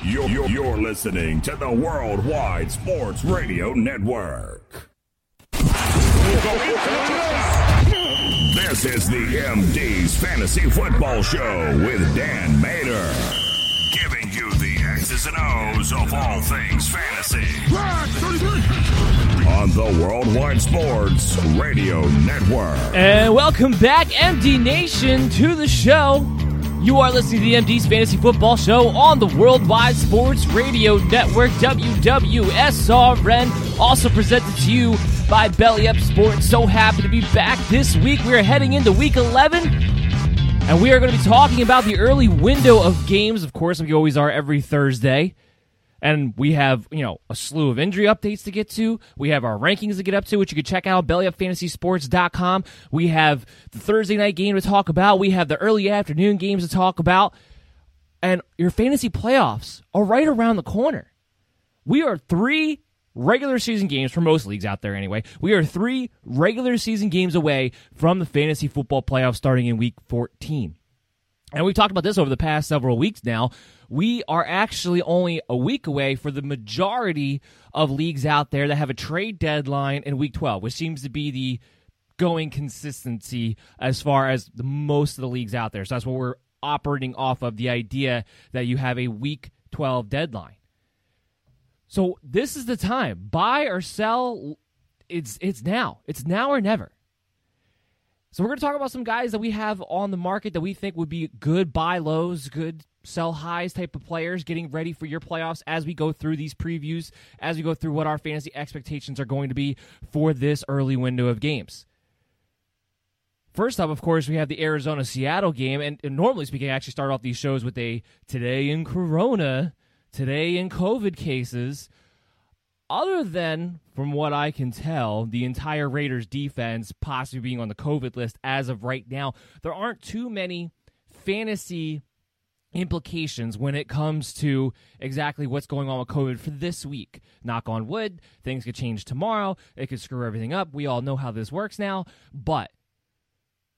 You're, you're, you're listening to the Worldwide Sports Radio Network. This is the MD's Fantasy Football Show with Dan Mater. Giving you the X's and O's of all things fantasy. On the Worldwide Sports Radio Network. And welcome back, MD Nation, to the show. You are listening to the MD's Fantasy Football Show on the Worldwide Sports Radio Network, WWSRN, also presented to you by Belly Up Sports. So happy to be back this week. We are heading into week 11, and we are going to be talking about the early window of games, of course, we always are every Thursday. And we have, you know, a slew of injury updates to get to. We have our rankings to get up to, which you can check out, bellyupfantasysports.com. We have the Thursday night game to talk about. We have the early afternoon games to talk about. And your fantasy playoffs are right around the corner. We are three regular season games for most leagues out there anyway. We are three regular season games away from the fantasy football playoffs starting in week 14. And we've talked about this over the past several weeks now. We are actually only a week away for the majority of leagues out there that have a trade deadline in week 12, which seems to be the going consistency as far as the most of the leagues out there. So that's what we're operating off of the idea that you have a week 12 deadline. So this is the time. Buy or sell it's it's now. It's now or never. So we're going to talk about some guys that we have on the market that we think would be good buy lows, good sell highs type of players getting ready for your playoffs as we go through these previews, as we go through what our fantasy expectations are going to be for this early window of games. First up, of course, we have the Arizona Seattle game. And, and, normally speaking, I actually start off these shows with a today in Corona, today in COVID cases. Other than, from what I can tell, the entire Raiders defense possibly being on the COVID list as of right now, there aren't too many fantasy implications when it comes to exactly what's going on with COVID for this week. Knock on wood, things could change tomorrow. It could screw everything up. We all know how this works now. But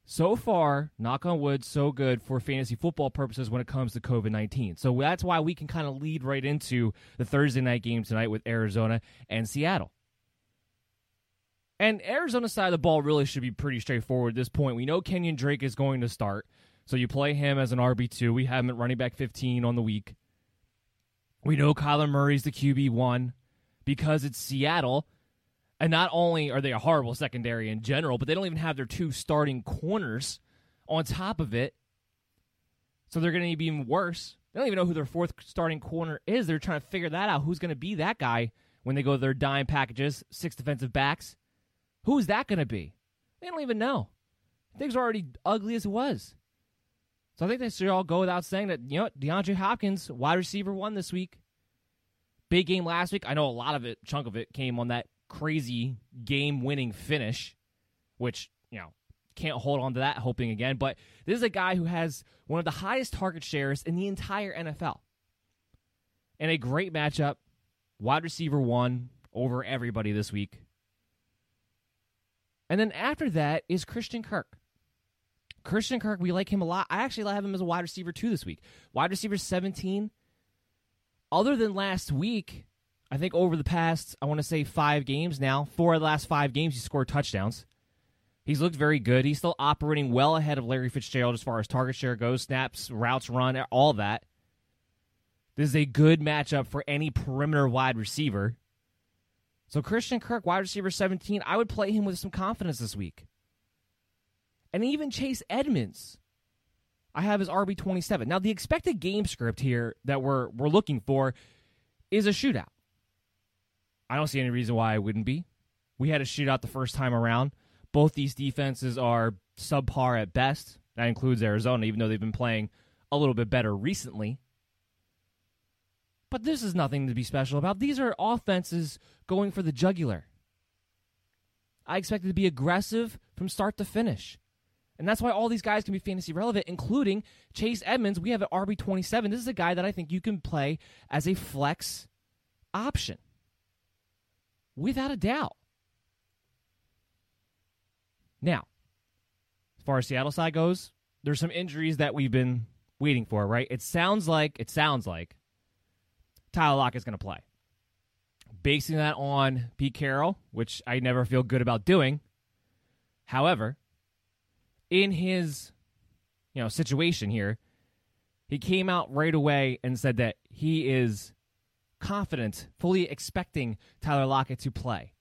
so far, knock on wood, so good for fantasy football purposes when it comes to COVID 19. So that's why we can kind of lead right into the Thursday night game tonight with Arizona and Seattle. And Arizona's side of the ball really should be pretty straightforward at this point. We know Kenyon Drake is going to start. So you play him as an RB2. We have him at running back 15 on the week. We know Kyler Murray's the QB1 because it's Seattle. And not only are they a horrible secondary in general, but they don't even have their two starting corners on top of it. So they're going to be even worse They don't even know who their fourth starting corner is. They're trying to figure that out. Who's going to be that guy when they go to their dime packages, six defensive backs? Who is that going to be? They don't even know. Things are already ugly as it was. So I think they should all go without saying that, you know, DeAndre Hopkins, wide receiver one this week. Big game last week. I know a lot of it, chunk of it, came on that crazy game winning finish, which, you know, can't hold on to that hoping again. But this is a guy who has one of the highest target shares in the entire NFL. And a great matchup. Wide receiver one over everybody this week. And then after that is Christian Kirk. Christian Kirk, we like him a lot. I actually have him as a wide receiver too this week. Wide receiver 17. Other than last week, I think over the past, I want to say five games now, four of the last five games, he scored touchdowns. He's looked very good. He's still operating well ahead of Larry Fitzgerald as far as target share goes, snaps, routes run, all that. This is a good matchup for any perimeter wide receiver. So Christian Kirk, wide receiver 17, I would play him with some confidence this week. And even Chase Edmonds, I have his RB 27. Now the expected game script here that we're we're looking for is a shootout. I don't see any reason why it wouldn't be. We had a shootout the first time around. Both these defenses are subpar at best. That includes Arizona, even though they've been playing a little bit better recently. But this is nothing to be special about. These are offenses going for the jugular. I expect it to be aggressive from start to finish. And that's why all these guys can be fantasy relevant, including Chase Edmonds. We have an RB27. This is a guy that I think you can play as a flex option. Without a doubt. Now, as far as Seattle side goes, there's some injuries that we've been waiting for, right? It sounds like it sounds like Tyler Lockett is going to play. Basing that on Pete Carroll, which I never feel good about doing. However, in his you know situation here, he came out right away and said that he is confident, fully expecting Tyler Lockett to play.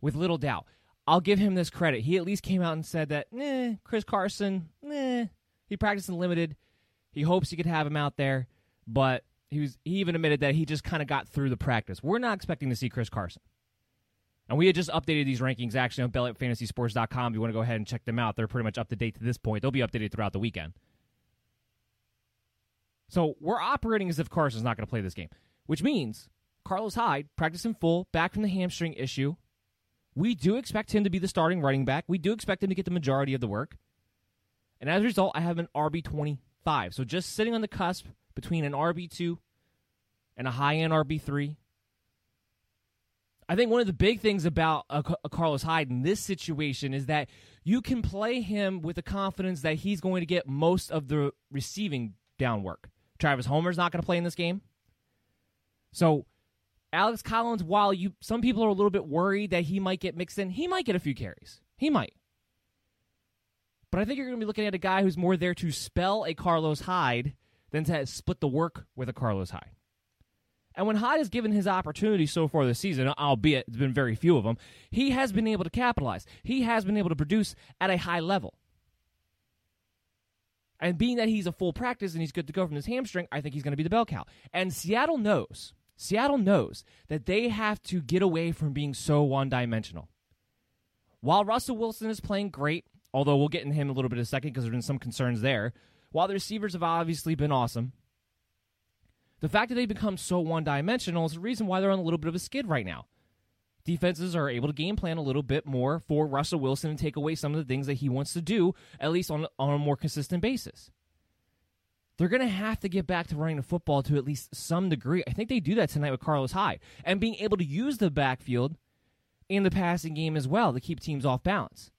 With little doubt. I'll give him this credit. He at least came out and said that, eh, Chris Carson, eh, he practiced in limited. He hopes he could have him out there, but he was he even admitted that he just kind of got through the practice. We're not expecting to see Chris Carson. And we had just updated these rankings actually on BellyUpFantasySports.com. If you want to go ahead and check them out, they're pretty much up to date to this point. They'll be updated throughout the weekend. So we're operating as if Carson's not going to play this game, which means Carlos Hyde, practice in full, back from the hamstring issue. We do expect him to be the starting running back. We do expect him to get the majority of the work. And as a result, I have an RB25. So just sitting on the cusp between an RB2 and a high end RB3. I think one of the big things about Carlos Hyde in this situation is that you can play him with the confidence that he's going to get most of the receiving down work. Travis Homer's not going to play in this game. So Alex Collins, while you some people are a little bit worried that he might get mixed in, he might get a few carries. He might. But I think you're going to be looking at a guy who's more there to spell a Carlos Hyde than to split the work with a Carlos Hyde. And when Hyde has given his opportunity so far this season, albeit it's been very few of them, he has been able to capitalize. He has been able to produce at a high level. And being that he's a full practice and he's good to go from his hamstring, I think he's going to be the bell cow. And Seattle knows, Seattle knows that they have to get away from being so one dimensional. While Russell Wilson is playing great, although we'll get in him a little bit in a second because there's been some concerns there, while the receivers have obviously been awesome, the fact that they become so one dimensional is the reason why they're on a little bit of a skid right now. Defenses are able to game plan a little bit more for Russell Wilson and take away some of the things that he wants to do, at least on, on a more consistent basis. They're going to have to get back to running the football to at least some degree. I think they do that tonight with Carlos Hyde and being able to use the backfield in the passing game as well to keep teams off balance.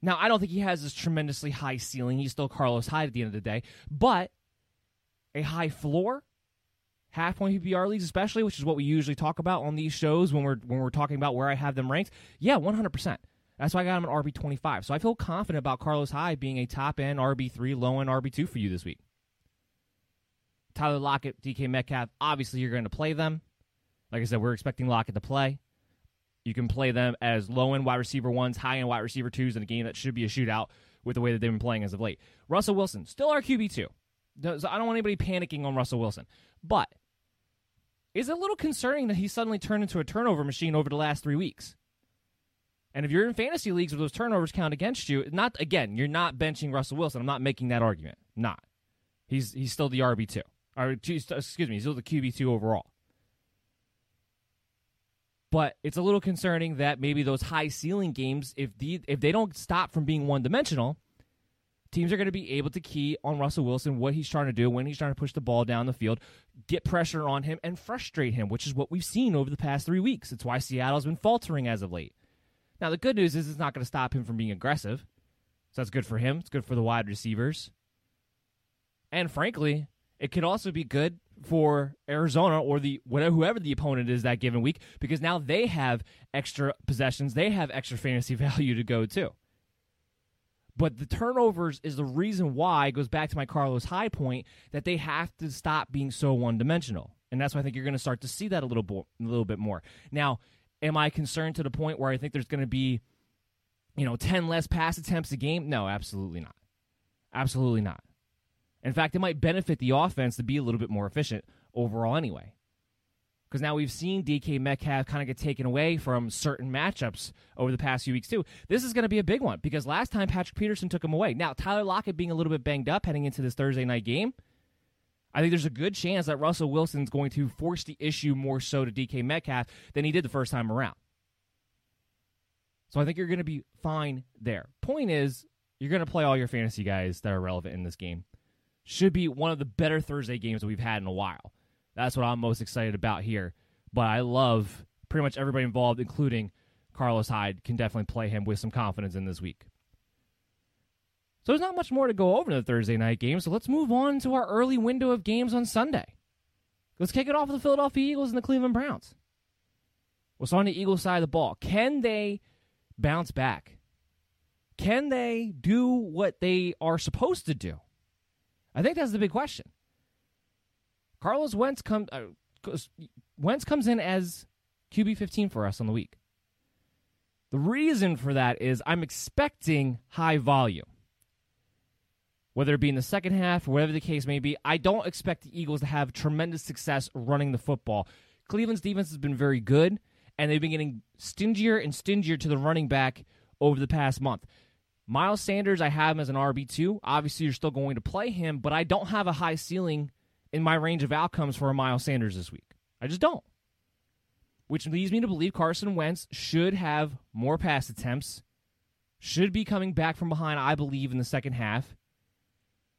Now, I don't think he has this tremendously high ceiling. He's still Carlos Hyde at the end of the day, but a high floor, half point PPR leagues, especially, which is what we usually talk about on these shows when we're when we're talking about where I have them ranked. Yeah, one hundred percent. That's why I got him at RB twenty five. So I feel confident about Carlos Hyde being a top end RB three, low end RB two for you this week. Tyler Lockett, DK Metcalf. Obviously, you're going to play them. Like I said, we're expecting Lockett to play. You can play them as low end wide receiver ones, high end wide receiver twos in a game that should be a shootout with the way that they've been playing as of late. Russell Wilson, still our QB2. So I don't want anybody panicking on Russell Wilson. But is it a little concerning that he suddenly turned into a turnover machine over the last three weeks? And if you're in fantasy leagues where those turnovers count against you, not again, you're not benching Russell Wilson. I'm not making that argument. Not. He's he's still the RB two. Or excuse me, he's still the QB two overall. But it's a little concerning that maybe those high ceiling games, if the if they don't stop from being one dimensional, teams are going to be able to key on Russell Wilson, what he's trying to do, when he's trying to push the ball down the field, get pressure on him, and frustrate him, which is what we've seen over the past three weeks. It's why Seattle's been faltering as of late. Now, the good news is it's not going to stop him from being aggressive. So that's good for him. It's good for the wide receivers. And frankly, it could also be good for Arizona or the whatever whoever the opponent is that given week because now they have extra possessions, they have extra fantasy value to go to. But the turnovers is the reason why it goes back to my Carlos Hyde point that they have to stop being so one dimensional. And that's why I think you're going to start to see that a little, bo- a little bit more. Now, am I concerned to the point where I think there's going to be, you know, 10 less pass attempts a game? No, absolutely not. Absolutely not. In fact, it might benefit the offense to be a little bit more efficient overall anyway. Because now we've seen DK Metcalf kind of get taken away from certain matchups over the past few weeks, too. This is going to be a big one because last time Patrick Peterson took him away. Now, Tyler Lockett being a little bit banged up heading into this Thursday night game, I think there's a good chance that Russell Wilson's going to force the issue more so to DK Metcalf than he did the first time around. So I think you're going to be fine there. Point is, you're going to play all your fantasy guys that are relevant in this game should be one of the better Thursday games that we've had in a while. That's what I'm most excited about here. But I love pretty much everybody involved, including Carlos Hyde, can definitely play him with some confidence in this week. So there's not much more to go over in the Thursday night game. So let's move on to our early window of games on Sunday. Let's kick it off with the Philadelphia Eagles and the Cleveland Browns. What's on the Eagles side of the ball? Can they bounce back? Can they do what they are supposed to do? I think that's the big question. Carlos Wentz comes uh, Wentz comes in as QB 15 for us on the week. The reason for that is I'm expecting high volume. Whether it be in the second half or whatever the case may be, I don't expect the Eagles to have tremendous success running the football. Cleveland's defense has been very good, and they've been getting stingier and stingier to the running back over the past month. Miles Sanders, I have him as an RB2. Obviously, you're still going to play him, but I don't have a high ceiling in my range of outcomes for a Miles Sanders this week. I just don't. Which leads me to believe Carson Wentz should have more pass attempts, should be coming back from behind, I believe, in the second half.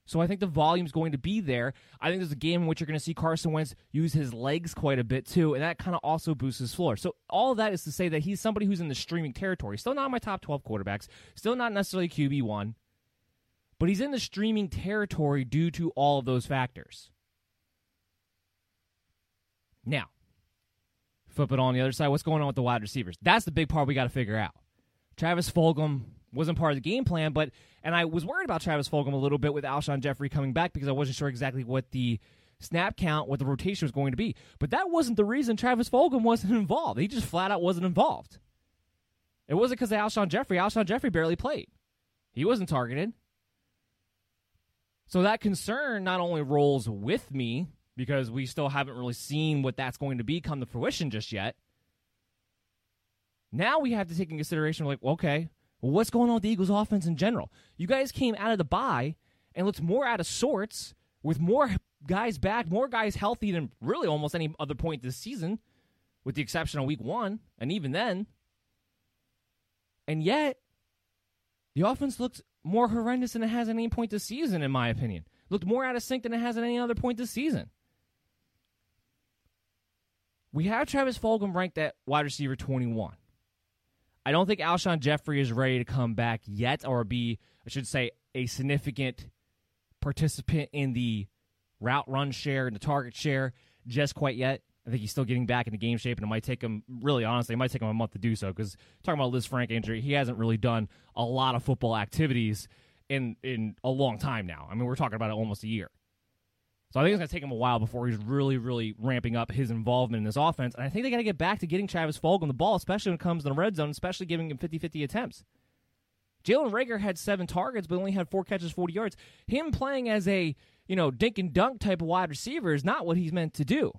So I think the volume's going to be there. I think there's a game in which you're going to see Carson Wentz use his legs quite a bit too, and that kind of also boosts his floor. So all that is to say that he's somebody who's in the streaming territory. Still not my top 12 quarterbacks, still not necessarily QB1, but he's in the streaming territory due to all of those factors. Now, flip it on the other side. What's going on with the wide receivers? That's the big part we got to figure out. Travis Fulgham wasn't part of the game plan, but and I was worried about Travis Fulgham a little bit with Alshon Jeffery coming back because I wasn't sure exactly what the snap count, what the rotation was going to be. But that wasn't the reason Travis Fulgham wasn't involved. He just flat out wasn't involved. It wasn't because of Alshon Jeffery. Alshon Jeffery barely played. He wasn't targeted. So that concern not only rolls with me because we still haven't really seen what that's going to be come to fruition just yet. Now we have to take in consideration like, okay, well, what's going on with the Eagles' offense in general? You guys came out of the bye and looked more out of sorts with more guys back, more guys healthy than really almost any other point this season, with the exception of week one, and even then. And yet, the offense looks more horrendous than it has at any point this season, in my opinion. Looked more out of sync than it has at any other point this season. We have Travis Fulgham ranked at wide receiver 21. I don't think Alshon Jeffery is ready to come back yet or be, I should say, a significant participant in the route run share and the target share just quite yet. I think he's still getting back into game shape, and it might take him, really honestly, it might take him a month to do so because talking about Lisfranc injury, he hasn't really done a lot of football activities in, in a long time now. I mean, we're talking about it almost a year. So I think it's going to take him a while before he's really, really ramping up his involvement in this offense. And I think they got to get back to getting Travis Fulgham the ball, especially when it comes to the red zone, especially giving him 50 50 attempts. Jalen Reagor had seven targets, but only had four catches, 40 yards. Him playing as a, you know, dink and dunk type of wide receiver is not what he's meant to do.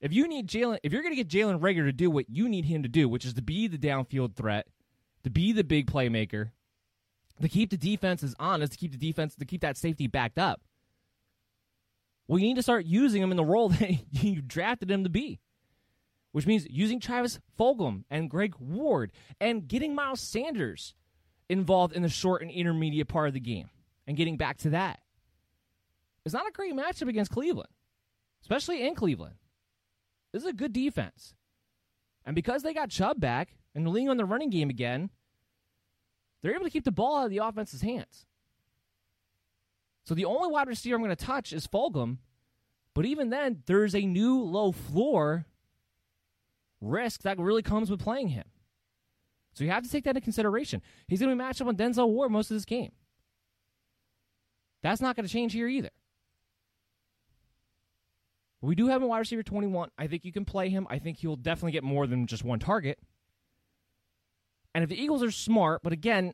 If you need Jalen, if you're going to get Jalen Reagor to do what you need him to do, which is to be the downfield threat, to be the big playmaker, to keep the defenses honest, to keep the defense, to keep that safety backed up, well, you need to start using him in the role that you drafted him to be, which means using Travis Fulgham and Greg Ward and getting Miles Sanders involved in the short and intermediate part of the game and getting back to that. It's not a great matchup against Cleveland, especially in Cleveland. This is a good defense. And because they got Chubb back and leaning on the running game again, they're able to keep the ball out of the offense's hands. So the only wide receiver I'm going to touch is Fulgham. But even then, there's a new low floor risk that really comes with playing him. So you have to take that into consideration. He's going to be matched up on Denzel Ward most of this game. That's not going to change here either. We do have a wide receiver 21. I think you can play him. I think he'll definitely get more than just one target. And if the Eagles are smart, but again,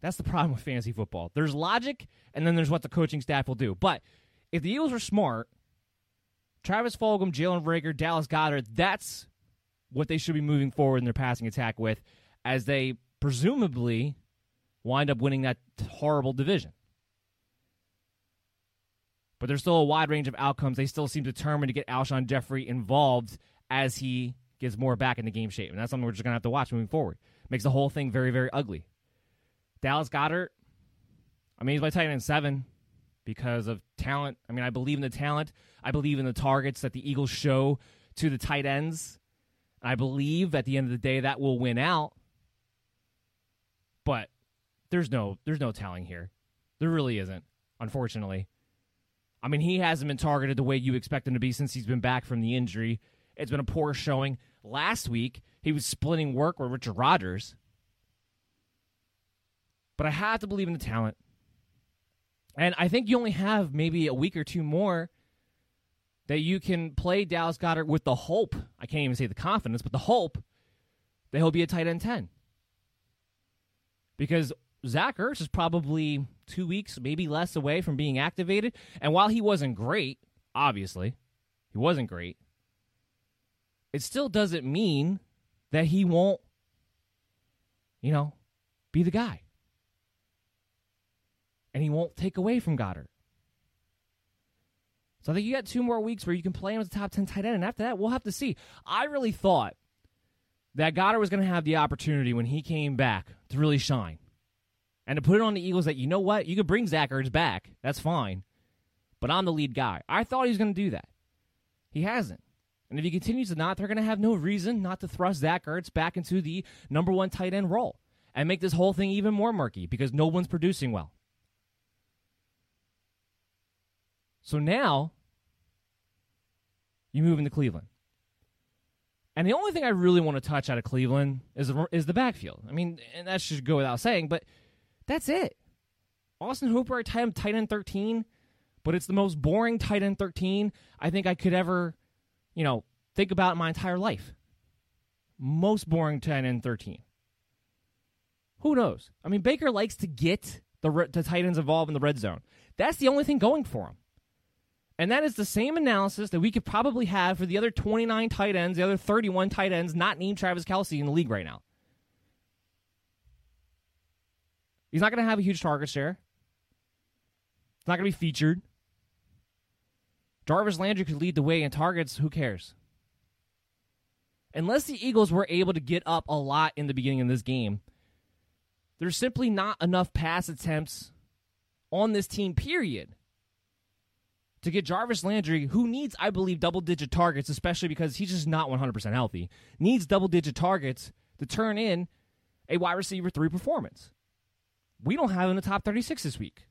that's the problem with fantasy football. There's logic, and then there's what the coaching staff will do. But if the Eagles are smart, Travis Fulgham, Jalen Reagor, Dallas Goedert, that's what they should be moving forward in their passing attack with as they presumably wind up winning that horrible division. But there's still a wide range of outcomes. They still seem determined to get Alshon Jeffery involved as he gets more back in the game shape. And that's something we're just going to have to watch moving forward. Makes the whole thing very, very ugly. Dallas Goedert, I mean, he's my tight end seven because of talent. I mean, I believe in the talent. I believe in the targets that the Eagles show to the tight ends. I believe at the end of the day that will win out. But there's no there's no telling here. There really isn't, unfortunately. I mean, he hasn't been targeted the way you expect him to be since he's been back from the injury. It's been a poor showing. Last week, he was splitting work with Richard Rodgers. But I have to believe in the talent. And I think you only have maybe a week or two more that you can play Dallas Goedert with the hope. I can't even say the confidence, but the hope that he'll be a tight end 10. Because Zach Ertz is probably two weeks, maybe less away from being activated. And while he wasn't great, obviously, he wasn't great, it still doesn't mean that he won't, you know, be the guy. And he won't take away from Goedert. So I think you got two more weeks where you can play him as a top 10 tight end. And after that, we'll have to see. I really thought that Goedert was going to have the opportunity when he came back to really shine and to put it on the Eagles that, you know what, you could bring Zach Ertz back. That's fine. But I'm the lead guy. I thought he was going to do that. He hasn't. And if he continues to not, they're going to have no reason not to thrust Zach Ertz back into the number one tight end role and make this whole thing even more murky because no one's producing well. So now you move into Cleveland. And the only thing I really want to touch out of Cleveland is is the backfield. I mean, and that should go without saying, but that's it. Austin Hooper, tight, tight end 13, but it's the most boring tight end 13 I think I could ever, you know, think about in my entire life. Most boring tight end 13. Who knows? I mean, Baker likes to get the, the tight ends involved in the red zone. That's the only thing going for him. And that is the same analysis that we could probably have for the other 29 tight ends, the other 31 tight ends not named Travis Kelce in the league right now. He's not going to have a huge target share. It's not going to be featured. Jarvis Landry could lead the way in targets. Who cares? Unless the Eagles were able to get up a lot in the beginning of this game, there's simply not enough pass attempts on this team, period, to get Jarvis Landry, who needs, I believe, double digit targets, especially because he's just not 100% healthy, needs double digit targets to turn in a wide receiver three performance we don't have in the top 36 this week.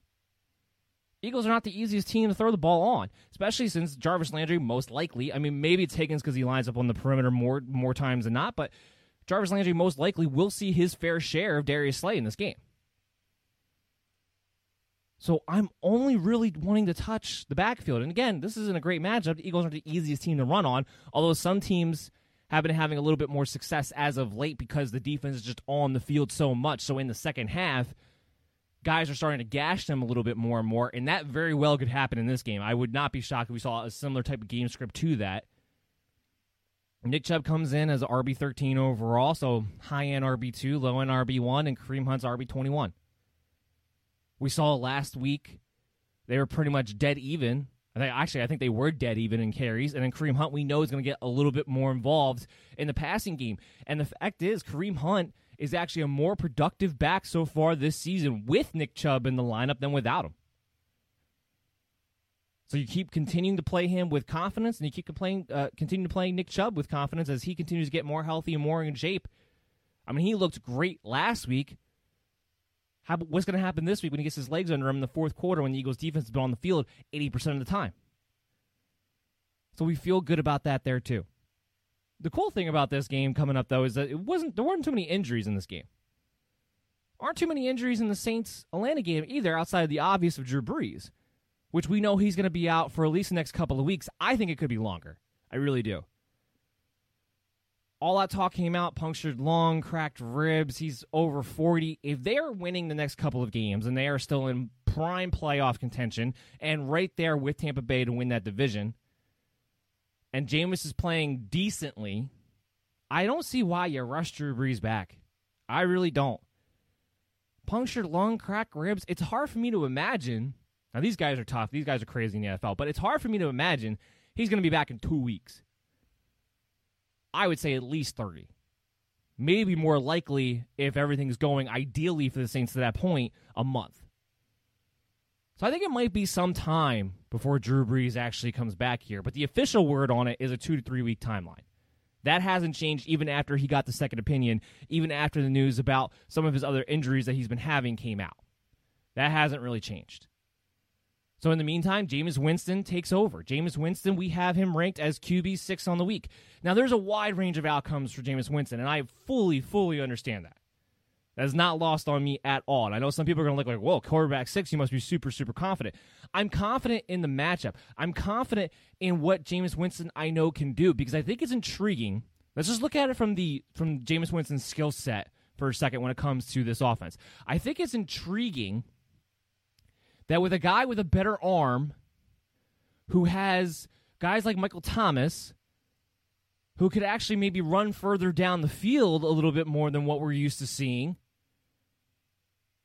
Eagles are not the easiest team to throw the ball on, especially since Jarvis Landry most likely. I mean, maybe it's Higgins because he lines up on the perimeter more more times than not, but Jarvis Landry most likely will see his fair share of Darius Slay in this game. So I'm only really wanting to touch the backfield. And again, this isn't a great matchup. The Eagles aren't the easiest team to run on, although some teams have been having a little bit more success as of late because the defense is just on the field so much. So in the second half, guys are starting to gash them a little bit more and more, and that very well could happen in this game. I would not be shocked if we saw a similar type of game script to that. Nick Chubb comes in as RB thirteen overall, so high end RB two, low end RB one, and Kareem Hunt's RB twenty one. We saw last week they were pretty much dead even. Actually I think they were dead even in carries, and then Kareem Hunt we know is going to get a little bit more involved in the passing game. And the fact is, Kareem Hunt is actually a more productive back so far this season with Nick Chubb in the lineup than without him. So you keep continuing to play him with confidence, and you keep playing, uh, continue to play Nick Chubb with confidence as he continues to get more healthy and more in shape. I mean, he looked great last week. How, what's going to happen this week when he gets his legs under him in the fourth quarter when the Eagles' defense has been on the field 80% of the time? So we feel good about that there, too. The cool thing about this game coming up, though, is that it wasn't there weren't too many injuries in this game. Aren't too many injuries in the Saints Atlanta game either, outside of the obvious of Drew Brees which we know he's going to be out for at least the next couple of weeks. I think it could be longer. I really do. All that talk came out, punctured lung, cracked ribs. He's over 40. If they are winning the next couple of games and they are still in prime playoff contention and right there with Tampa Bay to win that division, and Jameis is playing decently, I don't see why you rush Drew Brees back. I really don't. Punctured lung, cracked ribs. It's hard for me to imagine now, these guys are tough. These guys are crazy in the NFL, but it's hard for me to imagine he's going to be back in two weeks. I would say at least 30. Maybe more likely, if everything's going ideally for the Saints to that point, a month. So I think it might be some time before Drew Brees actually comes back here, but the official word on it is a two to three week timeline. That hasn't changed even after he got the second opinion, even after the news about some of his other injuries that he's been having came out. That hasn't really changed. So in the meantime, Jameis Winston takes over. Jameis Winston, we have him ranked as QB six on the week. Now there's a wide range of outcomes for Jameis Winston, and I fully, fully understand that. That is not lost on me at all. And I know some people are going to look like, whoa, quarterback six, you must be super, super confident. I'm confident in the matchup. I'm confident in what Jameis Winston I know can do because I think it's intriguing. Let's just look at it from the from Jameis Winston's skill set for a second when it comes to this offense. I think it's intriguing that with a guy with a better arm who has guys like Michael Thomas who could actually maybe run further down the field a little bit more than what we're used to seeing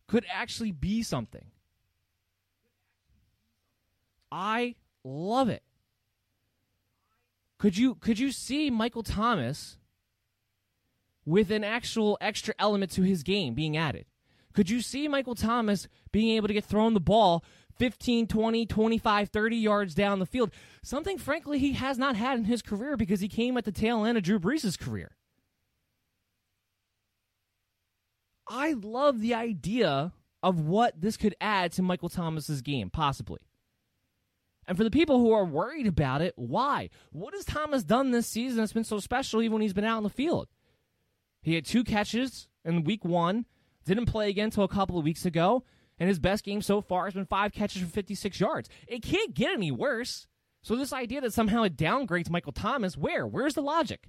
could actually be something. I love it. Could you could you see Michael Thomas with an actual extra element to his game being added? Could you see Michael Thomas being able to get thrown the ball 15, 20, 25, 30 yards down the field? Something, frankly, he has not had in his career because he came at the tail end of Drew Brees' career. I love the idea of what this could add to Michael Thomas's game, possibly. And for the people who are worried about it, why? What has Thomas done this season that's been so special even when he's been out in the field? He had two catches in week one didn't play again until a couple of weeks ago, and his best game so far has been five catches for 56 yards. It can't get any worse. So this idea that somehow it downgrades Michael Thomas, where? Where's the logic?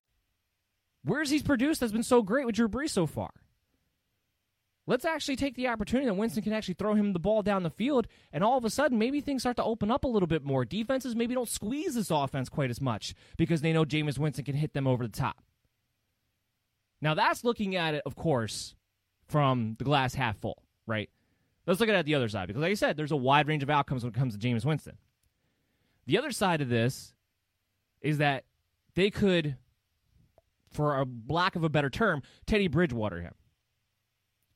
Where's he's produced that's been so great with Drew Brees so far. Let's actually take the opportunity that Winston can actually throw him the ball down the field, and all of a sudden, maybe things start to open up a little bit more. Defenses maybe don't squeeze this offense quite as much because they know Jameis Winston can hit them over the top. Now, that's looking at it, of course, from the glass half full. right? Let's look at it the other side because, like I said, there's a wide range of outcomes when it comes to Jameis Winston. The other side of this is that they could, for a lack of a better term, Teddy Bridgewater him.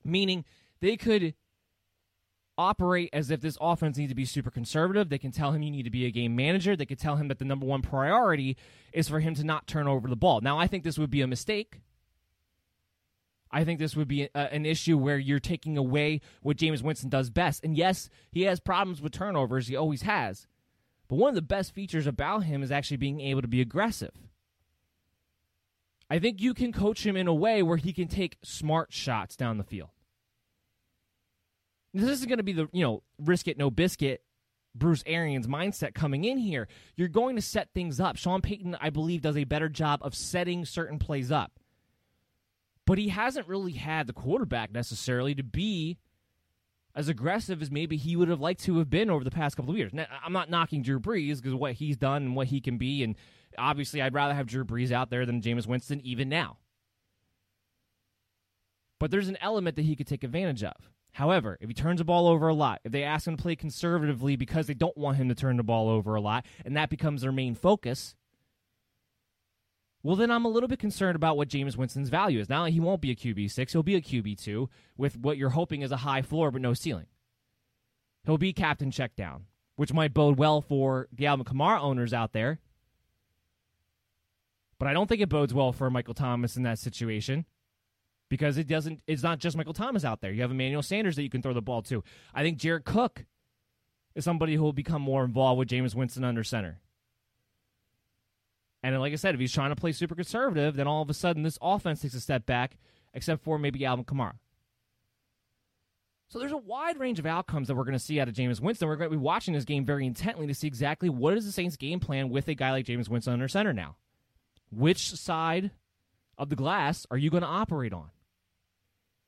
Meaning they could operate as if this offense needs to be super conservative. They can tell him you need to be a game manager. They could tell him that the number one priority is for him to not turn over the ball. Now, I think this would be a mistake. I think this would be a, an issue where you're taking away what James Winston does best. And yes, he has problems with turnovers. He always has. But one of the best features about him is actually being able to be aggressive. I think you can coach him in a way where he can take smart shots down the field. This isn't going to be the, you know, risk it, no biscuit Bruce Arians mindset coming in here. You're going to set things up. Sean Payton, I believe, does a better job of setting certain plays up. But he hasn't really had the quarterback necessarily to be as aggressive as maybe he would have liked to have been over the past couple of years. Now, I'm not knocking Drew Brees because what he's done and what he can be, and obviously I'd rather have Drew Brees out there than Jameis Winston even now. But there's an element that he could take advantage of. However, if he turns the ball over a lot, if they ask him to play conservatively because they don't want him to turn the ball over a lot, and that becomes their main focus, well, then I'm a little bit concerned about what Jameis Winston's value is. Now, he won't be a QB6, he'll be a QB2 with what you're hoping is a high floor but no ceiling. He'll be captain check down, which might bode well for the Alvin Kamara owners out there. But I don't think it bodes well for Michael Thomas in that situation because it doesn't it's not just Michael Thomas out there. You have Emmanuel Sanders that you can throw the ball to. I think Jared Cook is somebody who will become more involved with Jameis Winston under center. And like I said, if he's trying to play super conservative, then all of a sudden this offense takes a step back, except for maybe Alvin Kamara. So there's a wide range of outcomes that we're going to see out of Jameis Winston. We're going to be watching this game very intently to see exactly what is the Saints' game plan with a guy like Jameis Winston under center now. Which side of the glass are you going to operate on?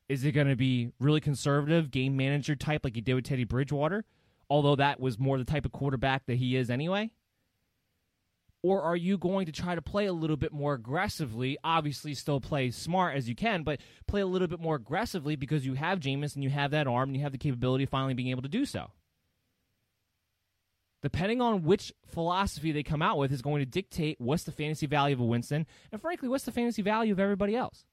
Is it going to be really conservative, game manager type like you did with Teddy Bridgewater? Although that was more the type of quarterback that he is anyway. Or are you going to try to play a little bit more aggressively? Obviously, still play smart as you can, but play a little bit more aggressively because you have Jameis and you have that arm and you have the capability of finally being able to do so. Depending on which philosophy they come out with, is going to dictate what's the fantasy value of a Winston, and frankly, what's the fantasy value of everybody else.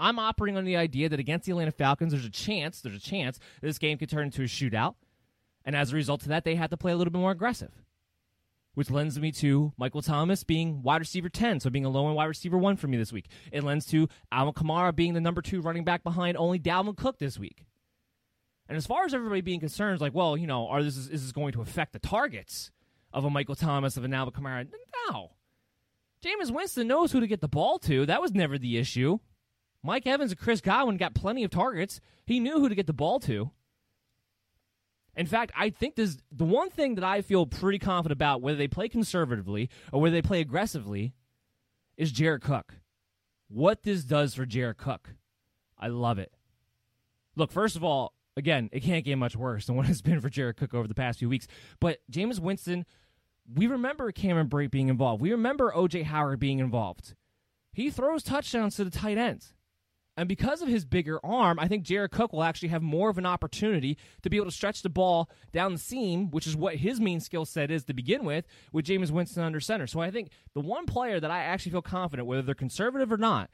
I'm operating on the idea that against the Atlanta Falcons, there's a chance, there's a chance this game could turn into a shootout, and as a result of that, they have to play a little bit more aggressive which lends me to Michael Thomas being wide receiver 10, so being a low end wide receiver 1 for me this week. It lends to Alvin Kamara being the number 2 running back behind only Dalvin Cook this week. And as far as everybody being concerned, like, well, you know, are this is, is this going to affect the targets of a Michael Thomas, of an Alvin Kamara? No. Jameis Winston knows who to get the ball to. That was never the issue. Mike Evans and Chris Godwin got plenty of targets. He knew who to get the ball to. In fact, I think this the one thing that I feel pretty confident about, whether they play conservatively or whether they play aggressively, is Jared Cook. What this does for Jared Cook, I love it. Look, first of all, again, it can't get much worse than what it's been for Jared Cook over the past few weeks. But Jameis Winston, we remember Cameron Brate being involved. We remember OJ Howard being involved. He throws touchdowns to the tight ends. And because of his bigger arm, I think Jared Cook will actually have more of an opportunity to be able to stretch the ball down the seam, which is what his main skill set is to begin with, with Jameis Winston under center. So I think the one player that I actually feel confident, whether they're conservative or not,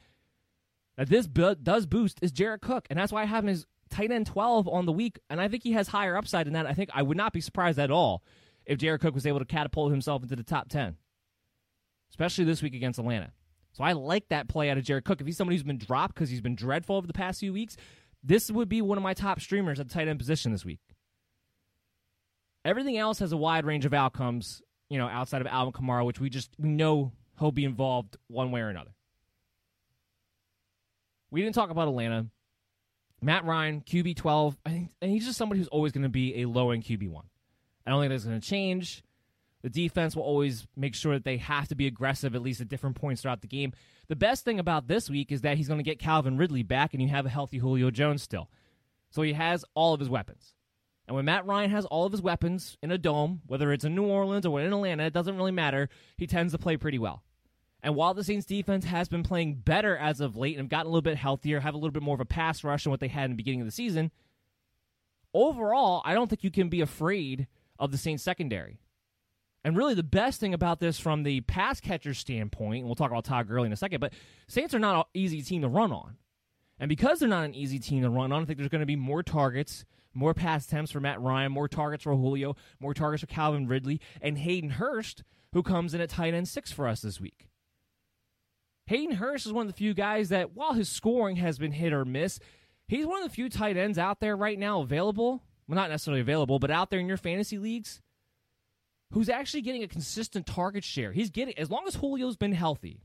that this does boost is Jared Cook. And that's why I have him as tight end 12 on the week. And I think he has higher upside than that. I think I would not be surprised at all if Jared Cook was able to catapult himself into the top 10, especially this week against Atlanta. So I like that play out of Jared Cook. If he's somebody who's been dropped because he's been dreadful over the past few weeks, this would be one of my top streamers at the tight end position this week. Everything else has a wide range of outcomes, you know, outside of Alvin Kamara, which we just we know he'll be involved one way or another. We didn't talk about Atlanta. Matt Ryan, QB twelve. I think, and he's just somebody who's always going to be a low end QB one. I don't think that's going to change. The defense will always make sure that they have to be aggressive at least at different points throughout the game. The best thing about this week is that he's going to get Calvin Ridley back and you have a healthy Julio Jones still. So he has all of his weapons. And when Matt Ryan has all of his weapons in a dome, whether it's in New Orleans or in Atlanta, it doesn't really matter. He tends to play pretty well. And while the Saints defense has been playing better as of late and have gotten a little bit healthier, have a little bit more of a pass rush than what they had in the beginning of the season, overall, I don't think you can be afraid of the Saints secondary. And really, the best thing about this from the pass catcher standpoint, and we'll talk about Todd Gurley in a second, but Saints are not an easy team to run on. And because they're not an easy team to run on, I think there's going to be more targets, more pass attempts for Matt Ryan, more targets for Julio, more targets for Calvin Ridley, and Hayden Hurst, who comes in at tight end six for us this week. Hayden Hurst is one of the few guys that, while his scoring has been hit or miss, he's one of the few tight ends out there right now available. Well, not necessarily available, but out there in your fantasy leagues who's actually getting a consistent target share. He's getting, as long as Julio's been healthy,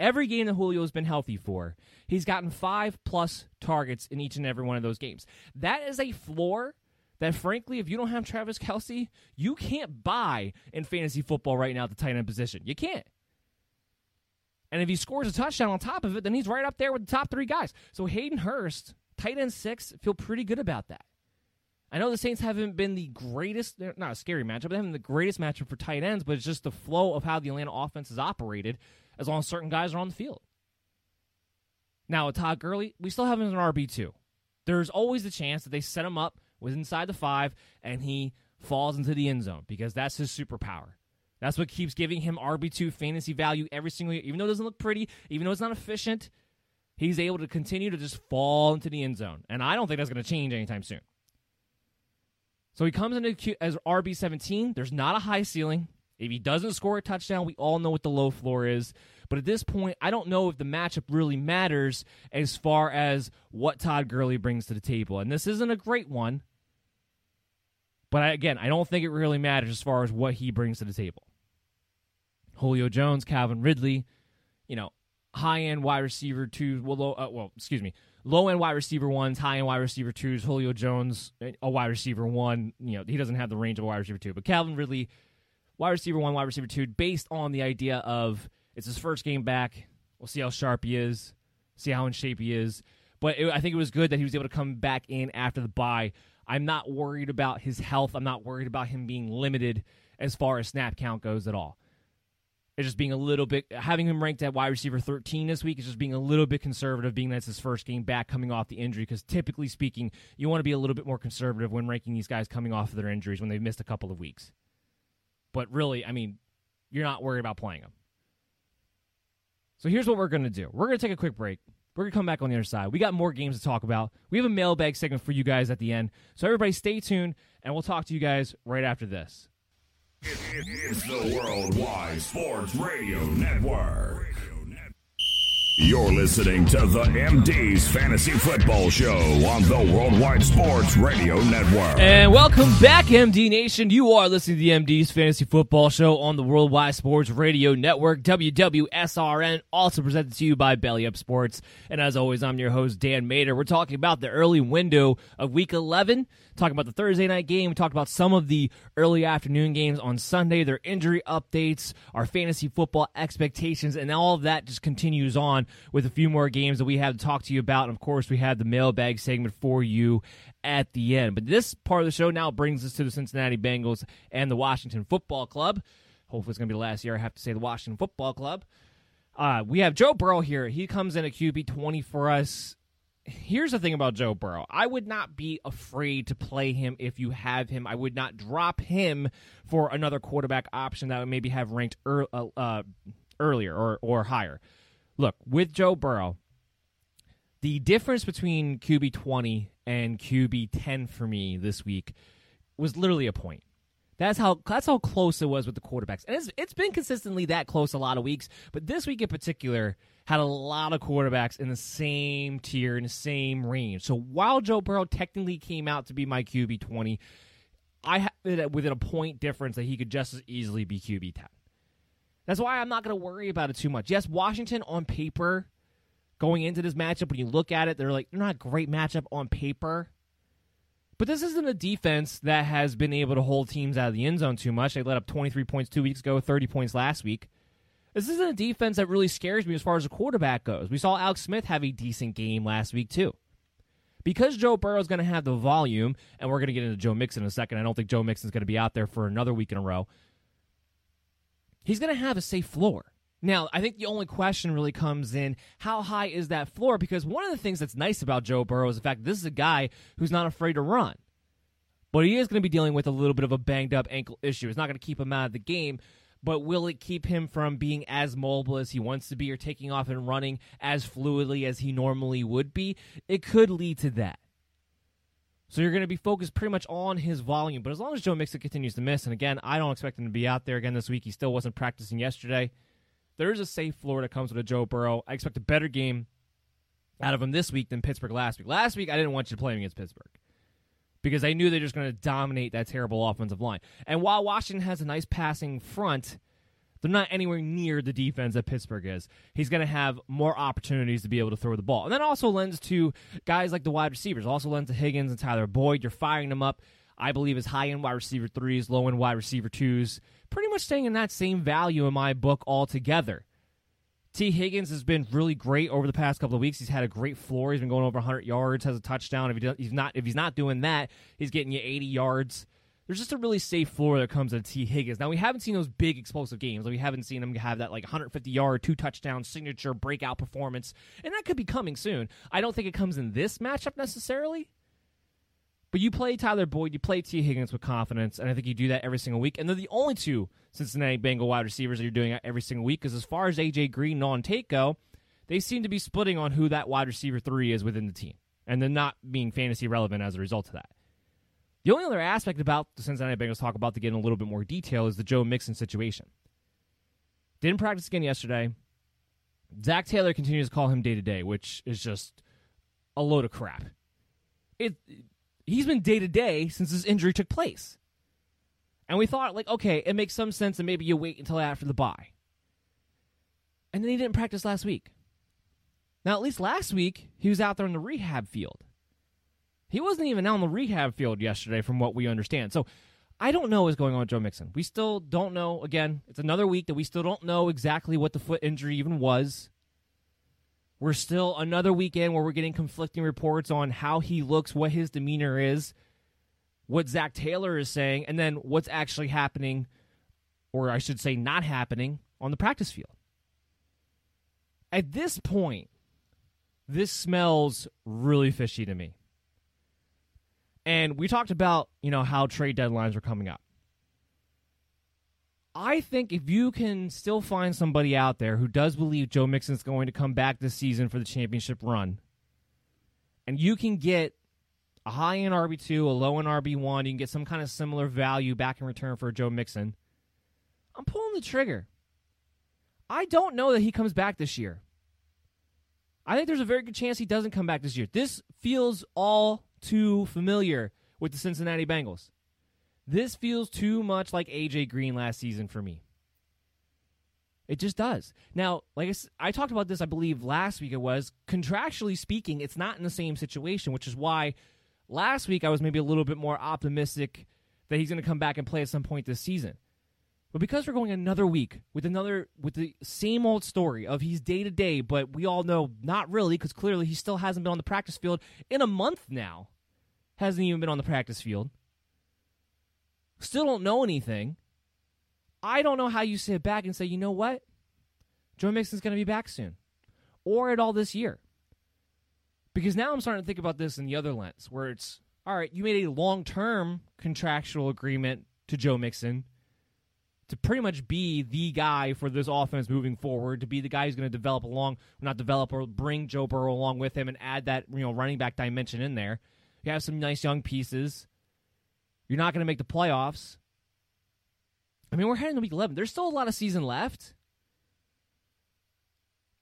every game that Julio's been healthy for, he's gotten five plus targets in each and every one of those games. That is a floor that, frankly, if you don't have Travis Kelce, you can't buy in fantasy football right now at the tight end position. You can't. And if he scores a touchdown on top of it, then he's right up there with the top three guys. So Hayden Hurst, tight end six, feel pretty good about that. I know the Saints haven't been the greatest, not a scary matchup, they haven't been the greatest matchup for tight ends, but it's just the flow of how the Atlanta offense is operated as long as certain guys are on the field. Now, with Todd Gurley, we still have him as an RB2. There's always the chance that they set him up with inside the five and he falls into the end zone because that's his superpower. That's what keeps giving him RB2 fantasy value every single year. Even though it doesn't look pretty, even though it's not efficient, he's able to continue to just fall into the end zone. And I don't think that's going to change anytime soon. So he comes into Q- as RB seventeen. There's not a high ceiling. If he doesn't score a touchdown, we all know what the low floor is. But at this point, I don't know if the matchup really matters as far as what Todd Gurley brings to the table. And this isn't a great one. But I, again, I don't think it really matters as far as what he brings to the table. Julio Jones, Calvin Ridley, you know, high end wide receiver two. Well, low, uh, well, excuse me, low end wide receiver ones, high end wide receiver twos. Julio Jones, a wide receiver one. You know, he doesn't have the range of a wide receiver two, but Calvin Ridley, wide receiver one, wide receiver two, based on the idea of it's his first game back. We'll see how sharp he is, see how in shape he is. But it, I think it was good that he was able to come back in after the bye. I'm not worried about his health. I'm not worried about him being limited as far as snap count goes at all. It's just being a little bit having him ranked at wide receiver 13 this week is just being a little bit conservative, being that's his first game back coming off the injury. Because typically speaking, you want to be a little bit more conservative when ranking these guys coming off of their injuries when they've missed a couple of weeks. But really, I mean, you're not worried about playing them. So here's what we're going to do. We're going to take a quick break. We're going to come back on the other side. We got more games to talk about. We have a mailbag segment for you guys at the end. So everybody stay tuned, and we'll talk to you guys right after this. It, it, it's the Worldwide Sports Radio Network. You're listening to the MD's Fantasy Football Show on the Worldwide Sports Radio Network. And welcome back, MD Nation. You are listening to the MD's Fantasy Football Show on the Worldwide Sports Radio Network, WWSRN, also presented to you by Belly Up Sports. And as always, I'm your host, Dan Mater. We're talking about the early window of Week 11 talking about the Thursday night game. We talked about some of the early afternoon games on Sunday, their injury updates, our fantasy football expectations, and all of that just continues on with a few more games that we have to talk to you about. And of course, we have the mailbag segment for you at the end. But this part of the show now brings us to the Cincinnati Bengals and the Washington Football Club. Hopefully, it's going to be the last year I have to say the Washington Football Club. Uh, we have Joe Burrow here. He comes in at QB 20 for us here's the thing about Joe Burrow. I would not be afraid to play him if you have him. I would not drop him for another quarterback option that would maybe have ranked er, uh, earlier or, or higher. Look, with Joe Burrow, the difference between QB 20 and QB 10 for me this week was literally a point. That's how that's how close it was with the quarterbacks, and it's it's been consistently that close a lot of weeks. But this week in particular, had a lot of quarterbacks in the same tier, in the same range. So while Joe Burrow technically came out to be my QB 20, I have it within a point difference that he could just as easily be QB 10. That's why I'm not going to worry about it too much. Yes, Washington on paper going into this matchup, when you look at it, they're like, they're not a great matchup on paper. But this isn't a defense that has been able to hold teams out of the end zone too much. They let up 23 points two weeks ago, 30 points last week. This isn't a defense that really scares me as far as the quarterback goes. We saw Alex Smith have a decent game last week, too. Because Joe Burrow is going to have the volume, and we're going to get into Joe Mixon in a second. I don't think Joe Mixon is going to be out there for another week in a row. He's going to have a safe floor. Now, I think the only question really comes in how high is that floor? Because one of the things that's nice about Joe Burrow is the fact this is a guy who's not afraid to run. But he is going to be dealing with a little bit of a banged up ankle issue. It's not going to keep him out of the game, but will it keep him from being as mobile as he wants to be or taking off and running as fluidly as he normally would be? It could lead to that. So you're going to be focused pretty much on his volume. But as long as Joe Mixon continues to miss, and again, I don't expect him to be out there again this week. He still wasn't practicing yesterday there is a safe floor that comes with a Joe Burrow. I expect a better game out of him this week than Pittsburgh last week. Last week, I didn't want you to play him against Pittsburgh because I knew they're just going to dominate that terrible offensive line. And while Washington has a nice passing front, they're not anywhere near the defense that Pittsburgh is. He's going to have more opportunities to be able to throw the ball. And that also lends to guys like the wide receivers, also lends to Higgins and Tyler Boyd. You're firing them up. I believe as high end wide receiver threes, low end wide receiver twos pretty much staying in that same value in my book altogether. Tee Higgins has been really great over the past couple of weeks. He's had a great floor. He's been going over 100 yards, has a touchdown. If he does, he's not if he's not doing that, he's getting you 80 yards. There's just a really safe floor that comes to Tee Higgins. Now we haven't seen those big explosive games. we haven't seen him have that like 150 yard, two touchdown signature breakout performance, and that could be coming soon. I don't think it comes in this matchup necessarily. But you play Tyler Boyd, you play Tee Higgins with confidence, and I think you do that every single week. And they're the only two Cincinnati Bengal wide receivers that you're doing every single week. Because as far as AJ Green, non take go, they seem to be splitting on who that wide receiver three is within the team, and then not being fantasy relevant as a result of that. The only other aspect about the Cincinnati Bengals talk about to get in a little bit more detail is the Joe Mixon situation. Didn't practice again yesterday. Zac Taylor continues to call him day to day, which is just a load of crap. It he's been day to day since his injury took place. And we thought, like, okay, it makes some sense that maybe you wait until after the bye. And then he didn't practice last week. Now, at least last week, he was out there in the rehab field. He wasn't even out on the rehab field yesterday, from what we understand. So I don't know what's going on with Joe Mixon. We still don't know. Again, it's another week that we still don't know exactly what the foot injury even was. We're still another weekend where we're getting conflicting reports on how he looks, what his demeanor is, what Zac Taylor is saying, and then what's actually happening, or I should say, not happening on the practice field. At this point, this smells really fishy to me. And we talked about, you know, how trade deadlines are coming up. I think if you can still find somebody out there who does believe Joe Mixon's going to come back this season for the championship run, and you can get a high end RB2, a low end RB1, you can get some kind of similar value back in return for Joe Mixon, I'm pulling the trigger. I don't know that he comes back this year. I think there's a very good chance he doesn't come back this year. This feels all too familiar with the Cincinnati Bengals. This feels too much like AJ Green last season for me. It just does. Now, like I, I, talked about this, I believe last week it was contractually speaking, it's not in the same situation, which is why last week I was maybe a little bit more optimistic that he's going to come back and play at some point this season. But because we're going another week with another with the same old story of he's day to day, but we all know not really because clearly he still hasn't been on the practice field in a month now. Hasn't even been on the practice field. Still don't know anything. I don't know how you sit back and say, you know what? Joe Mixon's going to be back soon or at all this year. Because now I'm starting to think about this in the other lens where it's, all right, you made a long term contractual agreement to Joe Mixon to pretty much be the guy for this offense moving forward, to be the guy who's going to develop along, not develop or bring Joe Burrow along with him and add that you know running back dimension in there. You have some nice young pieces. You're not going to make the playoffs. I mean, we're heading to week 11. There's still a lot of season left.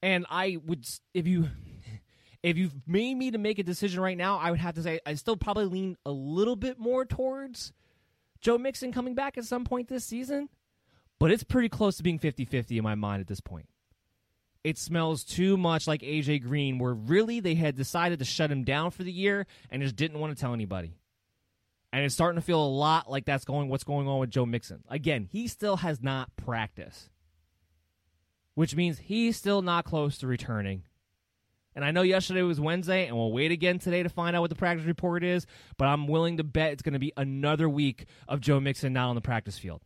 And I would, if you, if you've made me to make a decision right now, I would have to say I still probably lean a little bit more towards Joe Mixon coming back at some point this season. But it's pretty close to being 50 50 in my mind at this point. It smells too much like AJ Green, where really they had decided to shut him down for the year and just didn't want to tell anybody. And it's starting to feel a lot like that's going what's going on with Joe Mixon. Again, he still has not practiced. Which means he's still not close to returning. And I know yesterday was Wednesday, and we'll wait again today to find out what the practice report is, but I'm willing to bet it's going to be another week of Joe Mixon not on the practice field.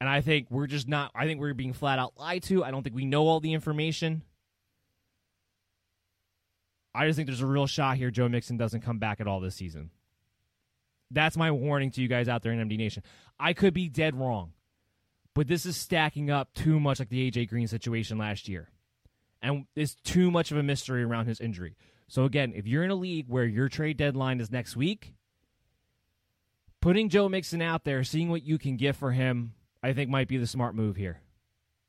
And I think we're just not, I think we're being flat out lied to. I don't think we know all the information. I just think there's a real shot here Joe Mixon doesn't come back at all this season. That's my warning to you guys out there in MD Nation. I could be dead wrong, but this is stacking up too much like the AJ Green situation last year. And it's too much of a mystery around his injury. So, again, if you're in a league where your trade deadline is next week, putting Joe Mixon out there, seeing what you can get for him, I think might be the smart move here.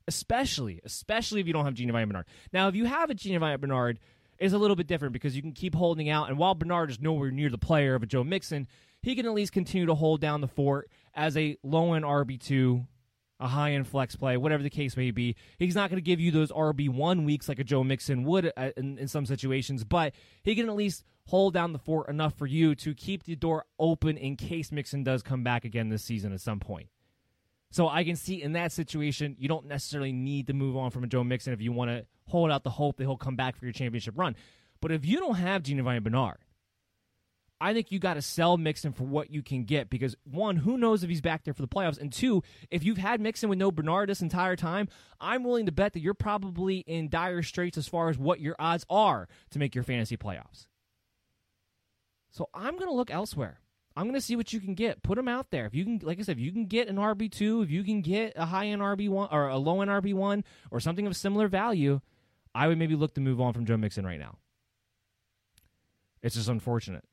Especially, especially if you don't have Giovani Bernard. Now, if you have a Giovani Bernard, it's a little bit different because you can keep holding out. And while Bernard is nowhere near the player of a Joe Mixon, he can at least continue to hold down the fort as a low end RB2 a high end flex play, whatever the case may be. He's not going to give you those RB1 weeks like a Joe Mixon would uh, in, in, some situations, but he can at least hold down the fort enough for you to keep the door open in case Mixon does come back again this season at some point. So I can see in that situation, you don't necessarily need to move on from a Joe Mixon if you want to hold out the hope that he'll come back for your championship run. But if you don't have Giovani Bernard, I think you got to sell Mixon for what you can get because one, who knows if he's back there for the playoffs, and two, if you've had Mixon with no Bernard this entire time, I'm willing to bet that you're probably in dire straits as far as what your odds are to make your fantasy playoffs. So I'm going to look elsewhere. I'm going to see what you can get. Put them out there. If you can, like I said, if you can get an RB two, if you can get a high end RB one or a low end RB one or something of similar value, I would maybe look to move on from Joe Mixon right now. It's just unfortunate.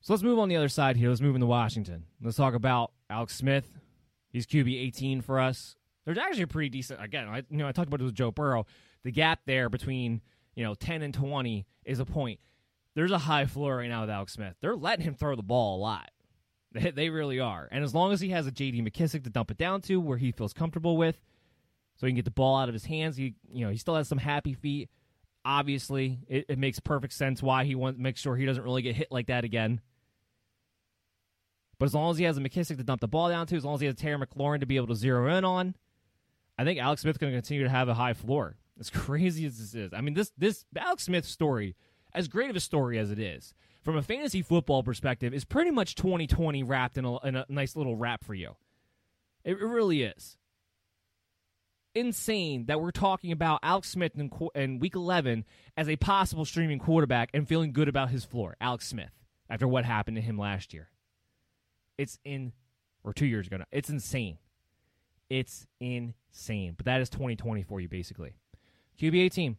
So let's move on the other side here. Let's move into Washington. Let's talk about Alex Smith. He's QB 18 for us. There's actually a pretty decent. Again, I, you know, I talked about it with Joe Burrow. The gap there between you know 10 and 20 is a point. There's a high floor right now with Alex Smith. They're letting him throw the ball a lot. They, they really are. And as long as he has a J.D. McKissic to dump it down to, where he feels comfortable with, so he can get the ball out of his hands, he you know he still has some happy feet. Obviously, it, it makes perfect sense why he wants make sure he doesn't really get hit like that again. But as long as he has a McKissic to dump the ball down to, as long as he has Terry McLaurin to be able to zero in on, I think Alex Smith's going to continue to have a high floor. As crazy as this is, I mean this this Alex Smith story, as great of a story as it is, from a fantasy football perspective, is pretty much 2020 wrapped in a, in a nice little wrap for you. It really is insane that we're talking about Alex Smith in, in, week 11 as a possible streaming quarterback and feeling good about his floor, Alex Smith, after what happened to him last year. It's in, or two years ago now. It's insane. It's insane. But that is 2020 for you, basically. QB team.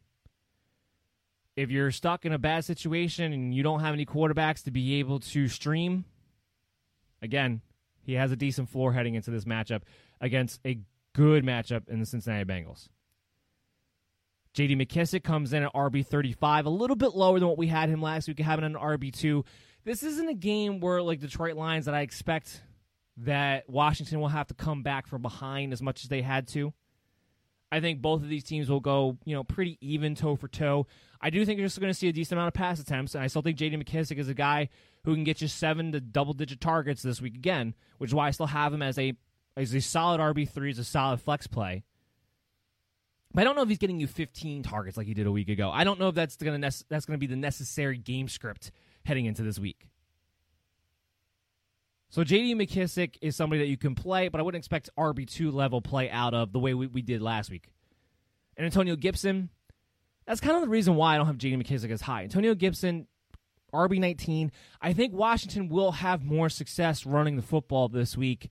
If you're stuck in a bad situation and you don't have any quarterbacks to be able to stream, again, he has a decent floor heading into this matchup against a good matchup in the Cincinnati Bengals. JD McKissic comes in at RB 35, a little bit lower than what we had him last week, having an RB 2. This isn't a game where, like Detroit Lions, that I expect that Washington will have to come back from behind as much as they had to. I think both of these teams will go, you know, pretty even toe for toe. I do think you're just going to see a decent amount of pass attempts, and I still think J.D. McKissic is a guy who can get you seven to double digit targets this week again, which is why I still have him as a as a solid RB three, as a solid flex play. But I don't know if he's getting you 15 targets like he did a week ago. I don't know if that's nec- that's to be the necessary game script heading into this week. So JD McKissic is somebody that you can play, but I wouldn't expect RB2 level play out of the way we, we did last week. And Antonio Gibson, that's kind of the reason why I don't have JD McKissic as high. Antonio Gibson, RB19. I think Washington will have more success running the football this week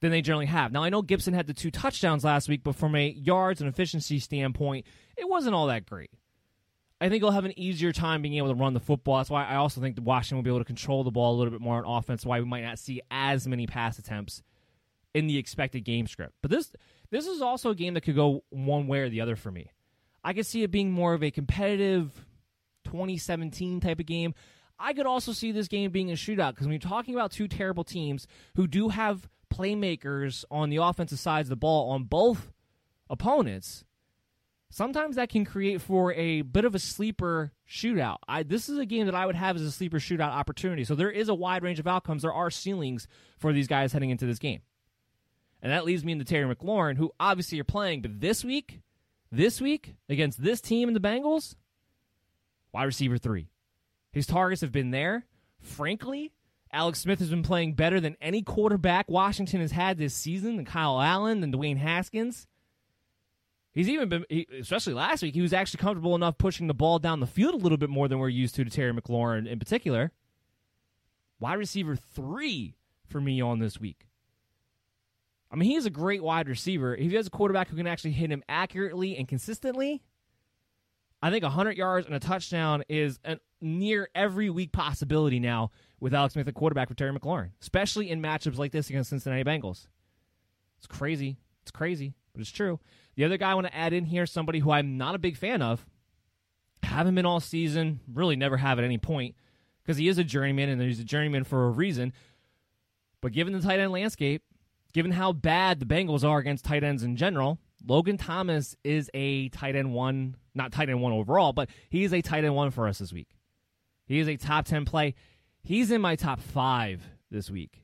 than they generally have. Now, I know Gibson had the two touchdowns last week, but from a yards and efficiency standpoint, it wasn't all that great. I think he'll have an easier time being able to run the football. That's why I also think Washington will be able to control the ball a little bit more on offense. Why we might not see as many pass attempts in the expected game script. But this this is also a game that could go one way or the other for me. I could see it being more of a competitive 2017 type of game. I could also see this game being a shootout because when you're talking about two terrible teams who do have playmakers on the offensive sides of the ball on both opponents, sometimes that can create for a bit of a sleeper shootout. I, this is a game that I would have as a sleeper shootout opportunity. So there is a wide range of outcomes. There are ceilings for these guys heading into this game. And that leaves me into Terry McLaurin, who obviously you're playing, but this week, this week, against this team in the Bengals, wide receiver three. His targets have been there. Frankly, Alex Smith has been playing better than any quarterback Washington has had this season, than Kyle Allen, than Dwayne Haskins. He's even been, especially last week, he was actually comfortable enough pushing the ball down the field a little bit more than we're used to to Terry McLaurin in particular. Wide receiver three for me on this week. I mean, he is a great wide receiver. If he has a quarterback who can actually hit him accurately and consistently, I think 100 yards and a touchdown is a near every week possibility now with Alex Smith at quarterback for Terry McLaurin, especially in matchups like this against Cincinnati Bengals. It's crazy. It's crazy, but it's true. The other guy I want to add in here, somebody who I'm not a big fan of, haven't been all season, really never have at any point, because he is a journeyman and he's a journeyman for a reason. But given the tight end landscape, given how bad the Bengals are against tight ends in general, Logan Thomas is a tight end one, not tight end one overall, but he is a tight end one for us this week. He is a top 10 play. He's in my top five this week.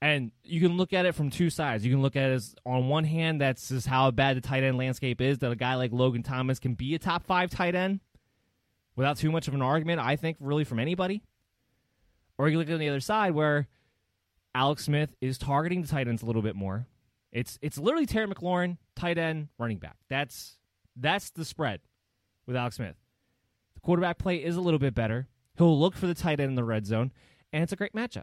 And you can look at it from two sides. You can look at it as, on one hand, that's just how bad the tight end landscape is, that a guy like Logan Thomas can be a top five tight end without too much of an argument, I think, really from anybody. Or you look at the other side where Alex Smith is targeting the tight ends a little bit more. It's it's literally Terry McLaurin, tight end, running back. That's that's the spread with Alex Smith. The quarterback play is a little bit better. He'll look for the tight end in the red zone, and it's a great matchup.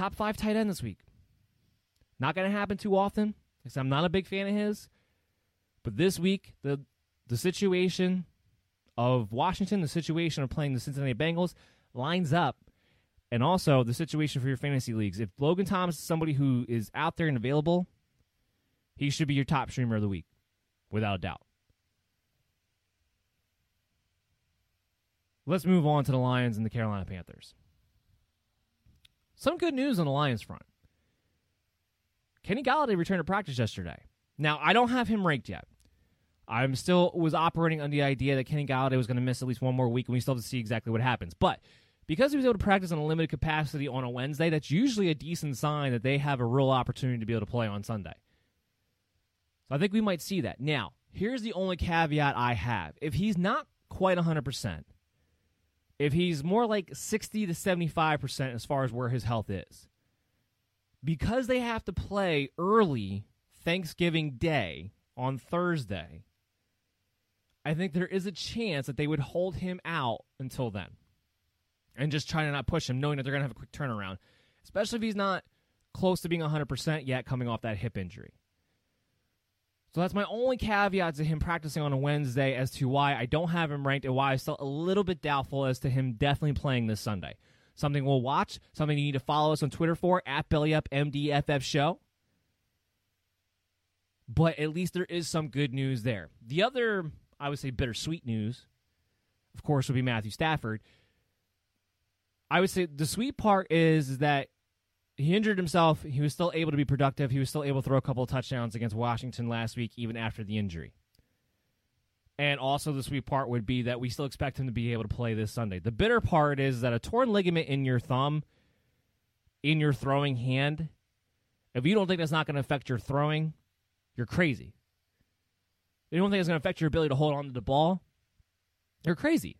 Top five tight end this week. Not going to happen too often because I'm not a big fan of his. But this week, the the situation of Washington, the situation of playing the Cincinnati Bengals lines up, and also the situation for your fantasy leagues. If Logan Thomas is somebody who is out there and available, he should be your top streamer of the week, without a doubt. Let's move on to the Lions and the Carolina Panthers. Some good news on the Lions front. Kenny Golladay returned to practice yesterday. Now, I don't have him ranked yet. I'm still was operating on the idea that Kenny Golladay was going to miss at least one more week, and we still have to see exactly what happens. But because he was able to practice in a limited capacity on a Wednesday, that's usually a decent sign that they have a real opportunity to be able to play on Sunday. So I think we might see that. Now, here's the only caveat I have. If he's not quite 100%, if he's more like 60 to 75% as far as where his health is, because they have to play early Thanksgiving Day on Thursday, I think there is a chance that they would hold him out until then and just try to not push him, knowing that they're going to have a quick turnaround, especially if he's not close to being 100% yet coming off that hip injury. So that's my only caveat to him practicing on a Wednesday as to why I don't have him ranked and why I'm still a little bit doubtful as to him definitely playing this Sunday. Something we'll watch, something you need to follow us on Twitter for at BellyUpMDFF Show. But at least there is some good news there. The other, I would say, bittersweet news, of course, would be Matthew Stafford. I would say the sweet part is, is that he injured himself. He was still able to be productive. He was still able to throw a couple of touchdowns against Washington last week, even after the injury. And also, the sweet part would be that we still expect him to be able to play this Sunday. The bitter part is that a torn ligament in your thumb, in your throwing hand, if you don't think that's not going to affect your throwing, you're crazy. If you don't think it's going to affect your ability to hold on to the ball, you're crazy.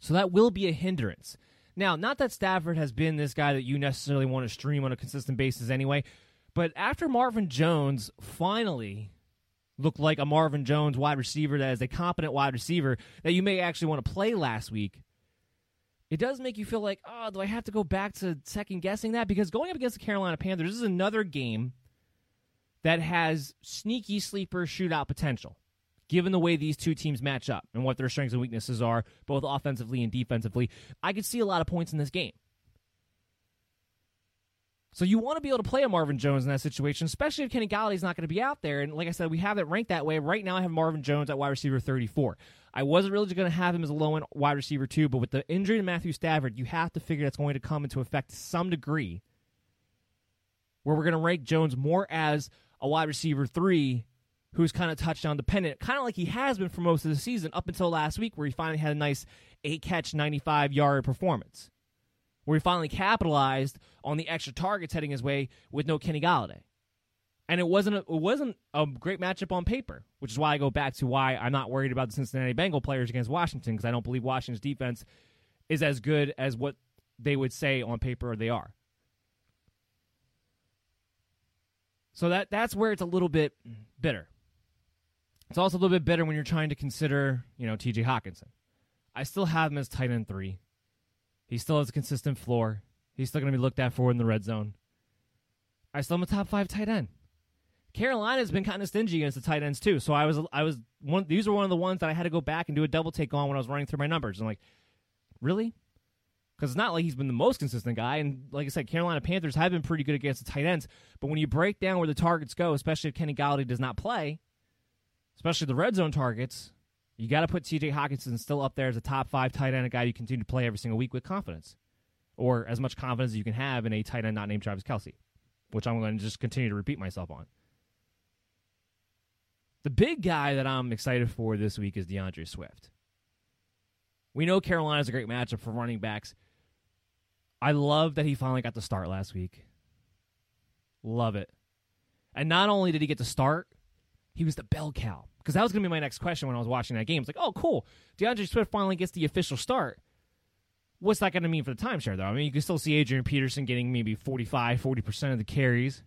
So that will be a hindrance. Now, not that Stafford has been this guy that you necessarily want to stream on a consistent basis anyway, but after Marvin Jones finally looked like a Marvin Jones wide receiver that is a competent wide receiver that you may actually want to play last week, it does make you feel like, oh, do I have to go back to second guessing that? Because going up against the Carolina Panthers this is another game that has sneaky sleeper shootout potential, given the way these two teams match up and what their strengths and weaknesses are, both offensively and defensively. I could see a lot of points in this game. So you want to be able to play a Marvin Jones in that situation, especially if Kenny Golladay's not going to be out there. And like I said, we have it ranked that way. Right now, I have Marvin Jones at wide receiver 34. I wasn't really going to have him as a low end wide receiver too, but with the injury to Matthew Stafford, you have to figure that's going to come into effect to some degree. Where we're going to rank Jones more as a wide receiver three, who's kind of touchdown dependent, kind of like he has been for most of the season up until last week, where he finally had a nice eight catch, 95 yard performance where he finally capitalized on the extra targets heading his way with no Kenny Golladay. And it wasn't a, it wasn't a great matchup on paper, which is why I go back to why I'm not worried about the Cincinnati Bengal players against Washington because I don't believe Washington's defense is as good as what they would say on paper they are. So that that's where it's a little bit bitter. It's also a little bit better when you're trying to consider, you know, TJ Hockenson. I still have him as tight end three. He still has a consistent floor. He's still going to be looked at for in the red zone. I still am a top five tight end. Carolina's been kind of stingy against the tight ends too. So I was I was one. These were one of the ones that I had to go back and do a double take on when I was running through my numbers. I'm like, really? Because it's not like he's been the most consistent guy. And like I said, Carolina Panthers have been pretty good against the tight ends. But when you break down where the targets go, especially if Kenny Golladay does not play, especially the red zone targets, you got to put TJ Hockenson still up there as a top five tight end, a guy you continue to play every single week with confidence, or as much confidence as you can have in a tight end not named Travis Kelce, which I'm going to just continue to repeat myself on. The big guy that I'm excited for this week is D'Andre Swift. We know Carolina's a great matchup for running backs. I love that he finally got the start last week. Love it. And not only did he get the start, he was the bell cow because that was going to be my next question when I was watching that game. It's like, oh, cool, D'Andre Swift finally gets the official start. What's that going to mean for the timeshare, though? I mean, you can still see Adrian Peterson getting maybe 45, 40% of the carries.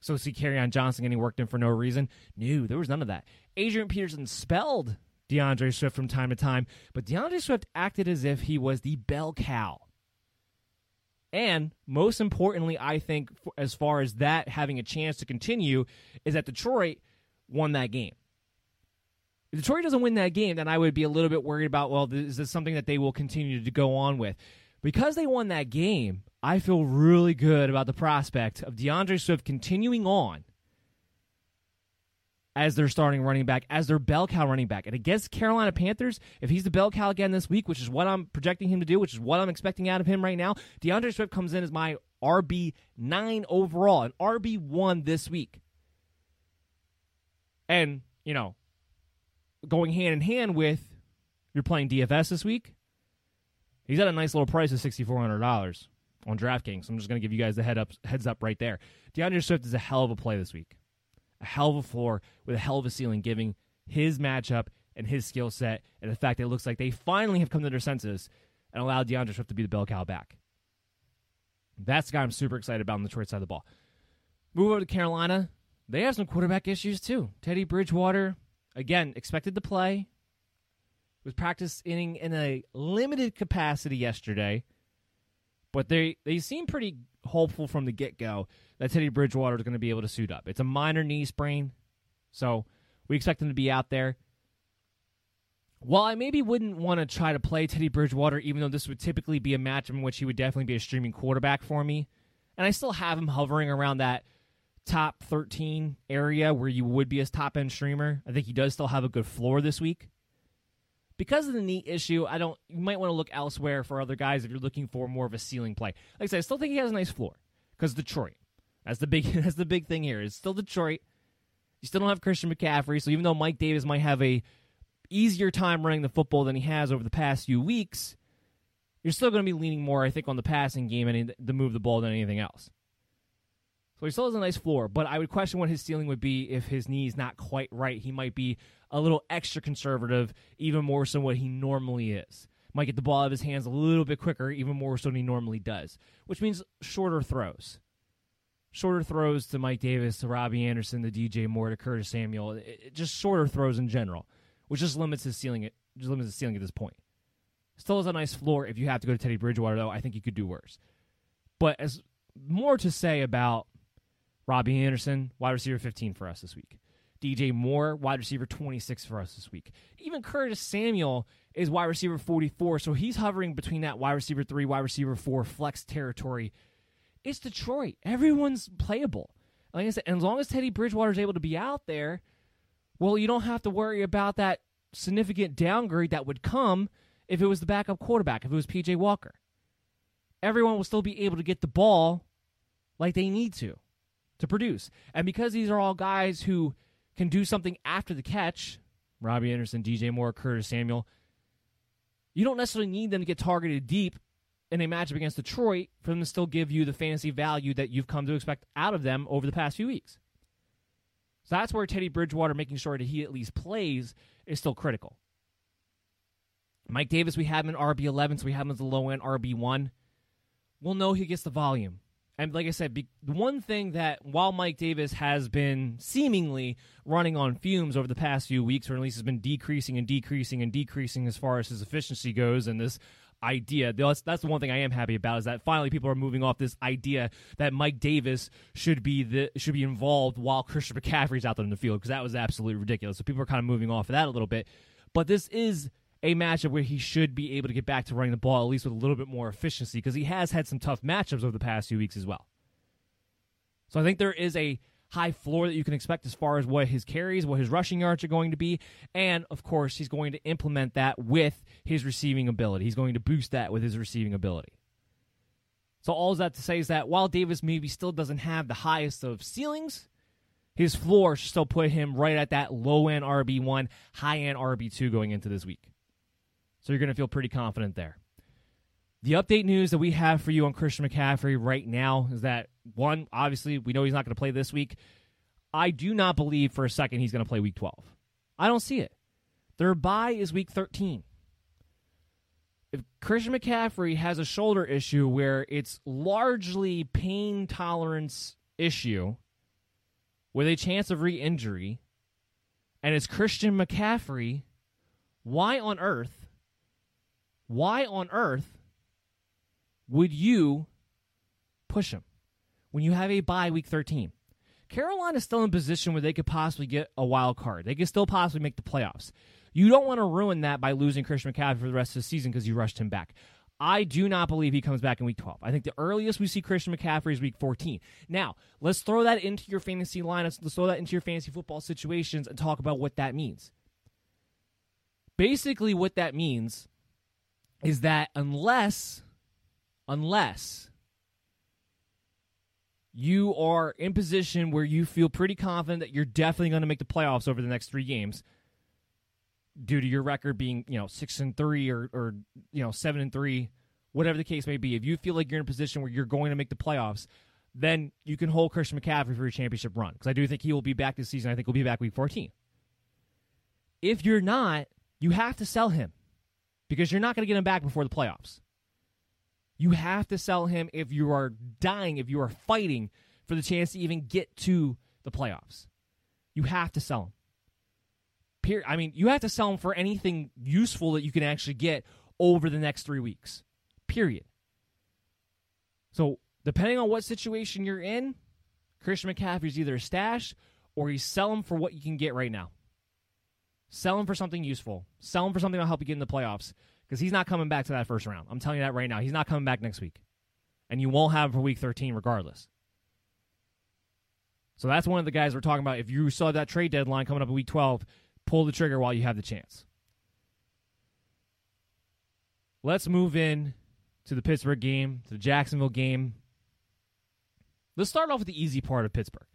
So see Kerryon Johnson getting worked in for no reason. No, there was none of that. Adrian Peterson spelled D'Andre Swift from time to time, but D'Andre Swift acted as if he was the bell cow. And most importantly, I think, as far as that having a chance to continue, is that Detroit won that game. If Detroit doesn't win that game, then I would be a little bit worried about, well, is this something that they will continue to go on with? Because they won that game, I feel really good about the prospect of D'Andre Swift continuing on as their starting running back, as their bell cow running back. And against Carolina Panthers, if he's the bell cow again this week, which is what I'm projecting him to do, which is what I'm expecting out of him right now, D'Andre Swift comes in as my RB9 overall, an RB1 this week. And, you know, going hand in hand with you're playing DFS this week. He's at a nice little price of sixty four hundred dollars on DraftKings. I'm just going to give you guys the head up, heads up right there. D'Andre Swift is a hell of a play this week, a hell of a floor with a hell of a ceiling, giving his matchup and his skill set, and the fact that it looks like they finally have come to their senses and allowed D'Andre Swift to be the bell cow back. That's the guy I'm super excited about on the Detroit side of the ball. Move over to Carolina. They have some quarterback issues too. Teddy Bridgewater again, expected to play. Was practicing in a limited capacity yesterday, but they they seem pretty hopeful from the get go that Teddy Bridgewater is going to be able to suit up. It's a minor knee sprain, so we expect him to be out there. While I maybe wouldn't want to try to play Teddy Bridgewater, even though this would typically be a match in which he would definitely be a streaming quarterback for me, and I still have him hovering around that top 13 area where you would be as top end streamer. I think he does still have a good floor this week. Because of the knee issue, I don't. You might want to look elsewhere for other guys if you're looking for more of a ceiling play. Like I said, I still think he has a nice floor because Detroit. That's the big. That's the big thing here. It's still Detroit. You still don't have Christian McCaffrey, so even though Mike Davis might have a easier time running the football than he has over the past few weeks, you're still going to be leaning more, I think, on the passing game and to move the ball than anything else. So he still has a nice floor, but I would question what his ceiling would be if his knee is not quite right. He might be a little extra conservative, even more so than what he normally is. Might get the ball out of his hands a little bit quicker, even more so than he normally does, which means shorter throws. Shorter throws to Mike Davis, to Robbie Anderson, to DJ Moore, to Curtis Samuel. It, it, just shorter throws in general, which just limits his ceiling. It just limits his ceiling at this point. Still has a nice floor. If you have to go to Teddy Bridgewater, though, I think you could do worse. But as more to say about Robbie Anderson, wide receiver 15 for us this week. DJ Moore, wide receiver 26 for us this week. Even Curtis Samuel is wide receiver 44, so he's hovering between that wide receiver 3, wide receiver 4 flex territory. It's Detroit. Everyone's playable. Like I said, as long as Teddy Bridgewater is able to be out there, well, you don't have to worry about that significant downgrade that would come if it was the backup quarterback, if it was PJ Walker. Everyone will still be able to get the ball like they need to to produce. And because these are all guys who can do something after the catch, Robbie Anderson, DJ Moore, Curtis Samuel, you don't necessarily need them to get targeted deep in a matchup against Detroit for them to still give you the fantasy value that you've come to expect out of them over the past few weeks. So that's where Teddy Bridgewater making sure that he at least plays is still critical. Mike Davis, we have him in RB11, so we have him as a low end RB1. We'll know he gets the volume. And like I said, the one thing that while Mike Davis has been seemingly running on fumes over the past few weeks, or at least has been decreasing and decreasing and decreasing as far as his efficiency goes, and this idea that's, that's the one thing I am happy about is that finally people are moving off this idea that Mike Davis should be the should be involved while Christian McCaffrey's out there in the field because that was absolutely ridiculous. So people are kind of moving off of that a little bit, but this is a matchup where he should be able to get back to running the ball at least with a little bit more efficiency because he has had some tough matchups over the past few weeks as well. So I think there is a high floor that you can expect as far as what his carries, what his rushing yards are going to be, and of course he's going to implement that with his receiving ability. He's going to boost that with his receiving ability. So all that to say is that while Davis maybe still doesn't have the highest of ceilings, his floor still put him right at that low end RB1, high end RB2 going into this week. So you're going to feel pretty confident there. The update news that we have for you on Christian McCaffrey right now is that one, obviously, we know he's not going to play this week. I do not believe for a second he's going to play week 12. I don't see it. Their bye is week 13. If Christian McCaffrey has a shoulder issue where it's largely pain tolerance issue with a chance of re injury, and it's Christian McCaffrey, why on earth why on earth would you push him when you have a bye week 13? Carolina is still in position where they could possibly get a wild card. They could still possibly make the playoffs. You don't want to ruin that by losing Christian McCaffrey for the rest of the season because you rushed him back. I do not believe he comes back in week 12. I think the earliest we see Christian McCaffrey is week 14. Now, let's throw that into your fantasy lineups. Let's throw that into your fantasy football situations and talk about what that means. Basically, what that means is that unless unless you are in position where you feel pretty confident that you're definitely going to make the playoffs over the next three games due to your record being you know six and three or, or you know seven and three whatever the case may be if you feel like you're in a position where you're going to make the playoffs then you can hold christian mccaffrey for your championship run because i do think he will be back this season. I think he'll be back week 14 if you're not you have to sell him because you're not going to get him back before the playoffs. You have to sell him if you are dying, if you are fighting for the chance to even get to the playoffs. You have to sell him. Period. I mean, you have to sell him for anything useful that you can actually get over the next three weeks. Period. So, depending on what situation you're in, Christian McCaffrey's either a stash or you sell him for what you can get right now. Sell him for something useful. Sell him for something that'll help you get in the playoffs because he's not coming back to that first round. I'm telling you that right now. He's not coming back next week. And you won't have him for week 13 regardless. So that's one of the guys we're talking about. If you saw that trade deadline coming up in week 12, pull the trigger while you have the chance. Let's move in to the Pittsburgh game, to the Jacksonville game. Let's start off with the easy part of Pittsburgh.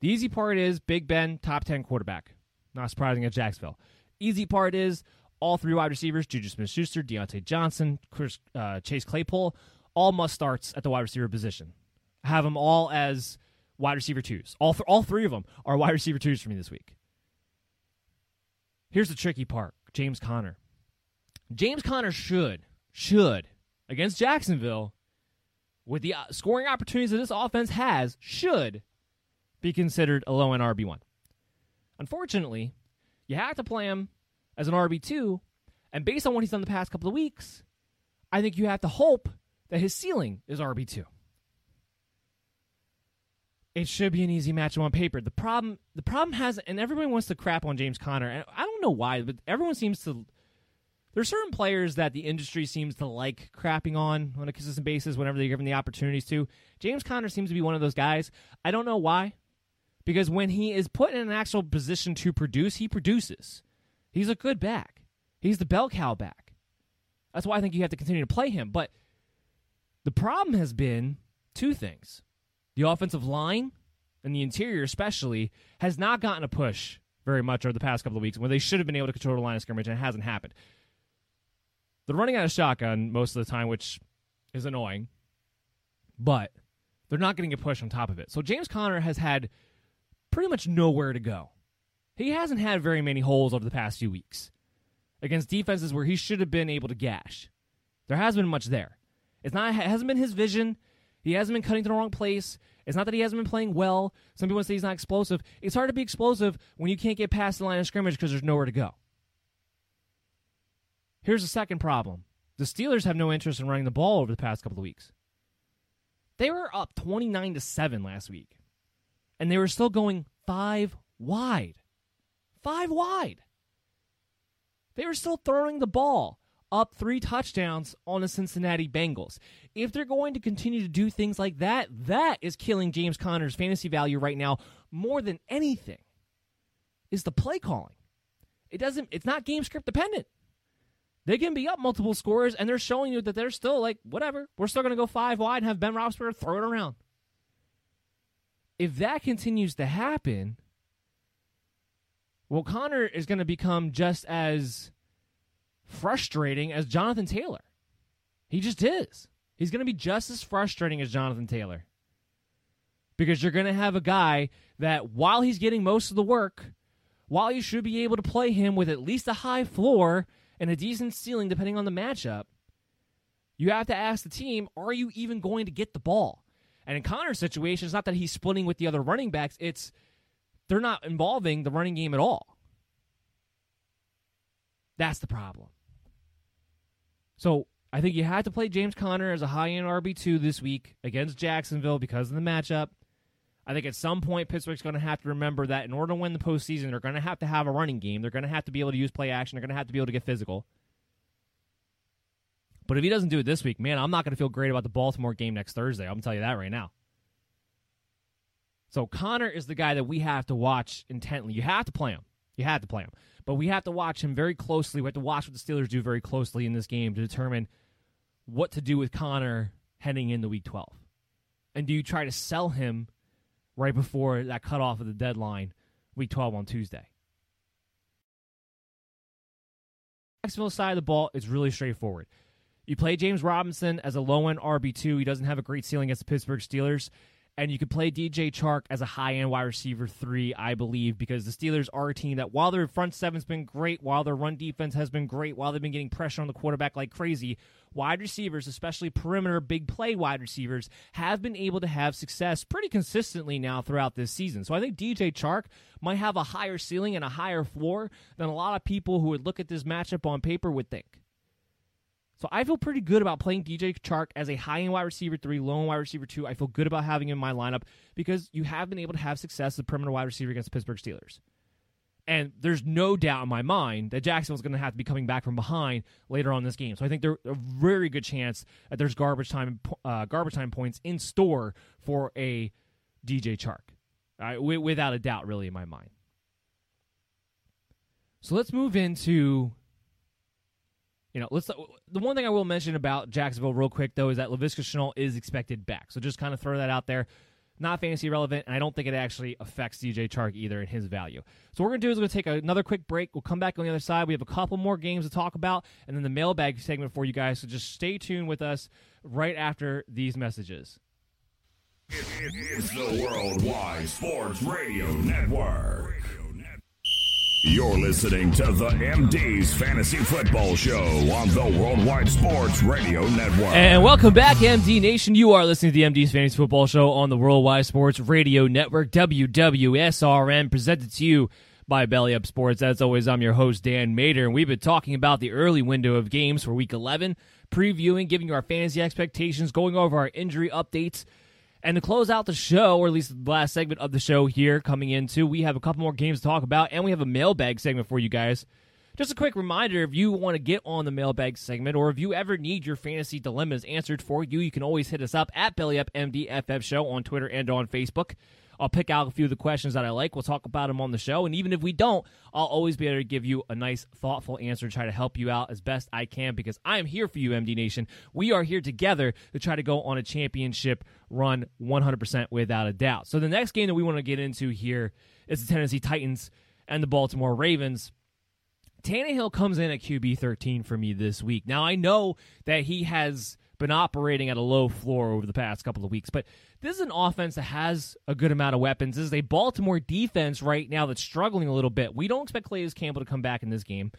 The easy part is Big Ben, top 10 quarterback. Not surprising at Jacksonville. Easy part is all three wide receivers, Juju Smith Schuster, Diontae Johnson, Chris, uh, Chase Claypool, all must starts at the wide receiver position. have them all as wide receiver twos. All, th- all three of them are wide receiver twos for me this week. Here's the tricky part James Conner. James Conner should, should, against Jacksonville, with the uh, scoring opportunities that this offense has, should be considered a low end RB1. Unfortunately, you have to play him as an RB2, And based on what he's done the past couple of weeks, I think you have to hope that his ceiling is RB2. It should be an easy matchup on paper. The problem the problem has and everyone wants to crap on James Conner, and I don't know why, but everyone seems to there's certain players that the industry seems to like crapping on on a consistent basis whenever they're given the opportunities to. James Conner seems to be one of those guys. I don't know why. Because when he is put in an actual position to produce, he produces. He's a good back. He's the bell cow back. That's why I think you have to continue to play him. But the problem has been two things. The offensive line and the interior, especially, has not gotten a push very much over the past couple of weeks when they should have been able to control the line of scrimmage, and it hasn't happened. They're running out of shotgun most of the time, which is annoying, but they're not getting a push on top of it. So James Conner has had pretty much nowhere to go. He hasn't had very many holes over the past few weeks against defenses where he should have been able to gash. There hasn't been much there. It's not it hasn't been his vision. He hasn't been cutting to the wrong place. It's not that he hasn't been playing well. Some people say he's not explosive. It's hard to be explosive when you can't get past the line of scrimmage because there's nowhere to go. Here's the second problem. The Steelers have no interest in running the ball over the past couple of weeks. They were up 29 to 7 last week. And they were still going 5 wide. 5 wide. They were still throwing the ball up 3 touchdowns on the Cincinnati Bengals. If they're going to continue to do things like that, that is killing James Conner's fantasy value right now more than anything. Is the play calling. It doesn't it's not game script dependent. They can be up multiple scores, and they're showing you that they're still like, whatever, we're still going to go five wide and have Ben Roethlisberger throw it around. If that continues to happen, well, Conner is going to become just as frustrating as Jonathan Taylor. He just is. He's going to be just as frustrating as Jonathan Taylor. Because you're going to have a guy that, while he's getting most of the work, while you should be able to play him with at least a high floor, and a decent ceiling depending on the matchup, you have to ask the team, are you even going to get the ball? And in Conner's situation, it's not that he's splitting with the other running backs, it's they're not involving the running game at all. That's the problem. So I think you had to play James Conner as a high end RB2 this week against Jacksonville because of the matchup. I think at some point Pittsburgh's going to have to remember that in order to win the postseason, they're going to have to have a running game. They're going to have to be able to use play action. They're going to have to be able to get physical. But if he doesn't do it this week, man, I'm not going to feel great about the Baltimore game next Thursday. I'm going to tell you that right now. So Conner is the guy that we have to watch intently. You have to play him. You have to play him. But we have to watch him very closely. We have to watch what the Steelers do very closely in this game to determine what to do with Conner heading into week 12. And do you try to sell him right before that cutoff of the deadline, week 12 on Tuesday. Jacksonville side of the ball is really straightforward. You play James Robinson as a low end RB2. He doesn't have a great ceiling against the Pittsburgh Steelers. And you could play DJ Chark as a high end wide receiver three, I believe, because the Steelers are a team that while their front seven's been great, while their run defense has been great, while they've been getting pressure on the quarterback like crazy, wide receivers, especially perimeter big play wide receivers, have been able to have success pretty consistently now throughout this season. So I think DJ Chark might have a higher ceiling and a higher floor than a lot of people who would look at this matchup on paper would think. So I feel pretty good about playing DJ Chark as a high end wide receiver three, low end wide receiver two. I feel good about having him in my lineup because you have been able to have success as a perimeter wide receiver against the Pittsburgh Steelers. And there's no doubt in my mind that Jacksonville's going to have to be coming back from behind later on this game. So I think there's a very good chance that there's garbage time uh, garbage time points in store for a DJ Chark, without a doubt, really in my mind. So let's move into you know, let's. The one thing I will mention about Jacksonville real quick though is that Laviska Shenault is expected back, so just kind of throw that out there. Not fantasy relevant, and I don't think it actually affects DJ Chark either in his value. So what we're gonna do is we're gonna take another quick break. We'll come back on the other side. We have a couple more games to talk about, and then the mailbag segment for you guys. So just stay tuned with us right after these messages. It, it, it's the Worldwide Sports Radio Network. You're listening to the MD's Fantasy Football Show on the Worldwide Sports Radio Network. And welcome back, MD Nation. You are listening to the MD's Fantasy Football Show on the Worldwide Sports Radio Network, WWSRN, presented to you by Belly Up Sports. As always, I'm your host, Dan Mater, and we've been talking about the early window of games for week 11, previewing, giving you our fantasy expectations, going over our injury updates. And to close out the show, or at least the last segment of the show here coming into, we have a couple more games to talk about, and we have a mailbag segment for you guys. Just a quick reminder if you want to get on the mailbag segment or if you ever need your fantasy dilemmas answered for you, you can always hit us up at BellyUpMDFF Show on Twitter and on Facebook. I'll pick out a few of the questions that I like. We'll talk about them on the show. And even if we don't, I'll always be able to give you a nice, thoughtful answer, and try to help you out as best I can because I am here for you, MD Nation. We are here together to try to go on a championship run 100% without a doubt. So the next game that we want to get into here is the Tennessee Titans and the Baltimore Ravens. Tannehill comes in at QB 13 for me this week. Now, I know that he has been operating at a low floor over the past couple of weeks, but this is an offense that has a good amount of weapons. This is a Baltimore defense right now that's struggling a little bit. We don't expect Calais Campbell to come back in this game.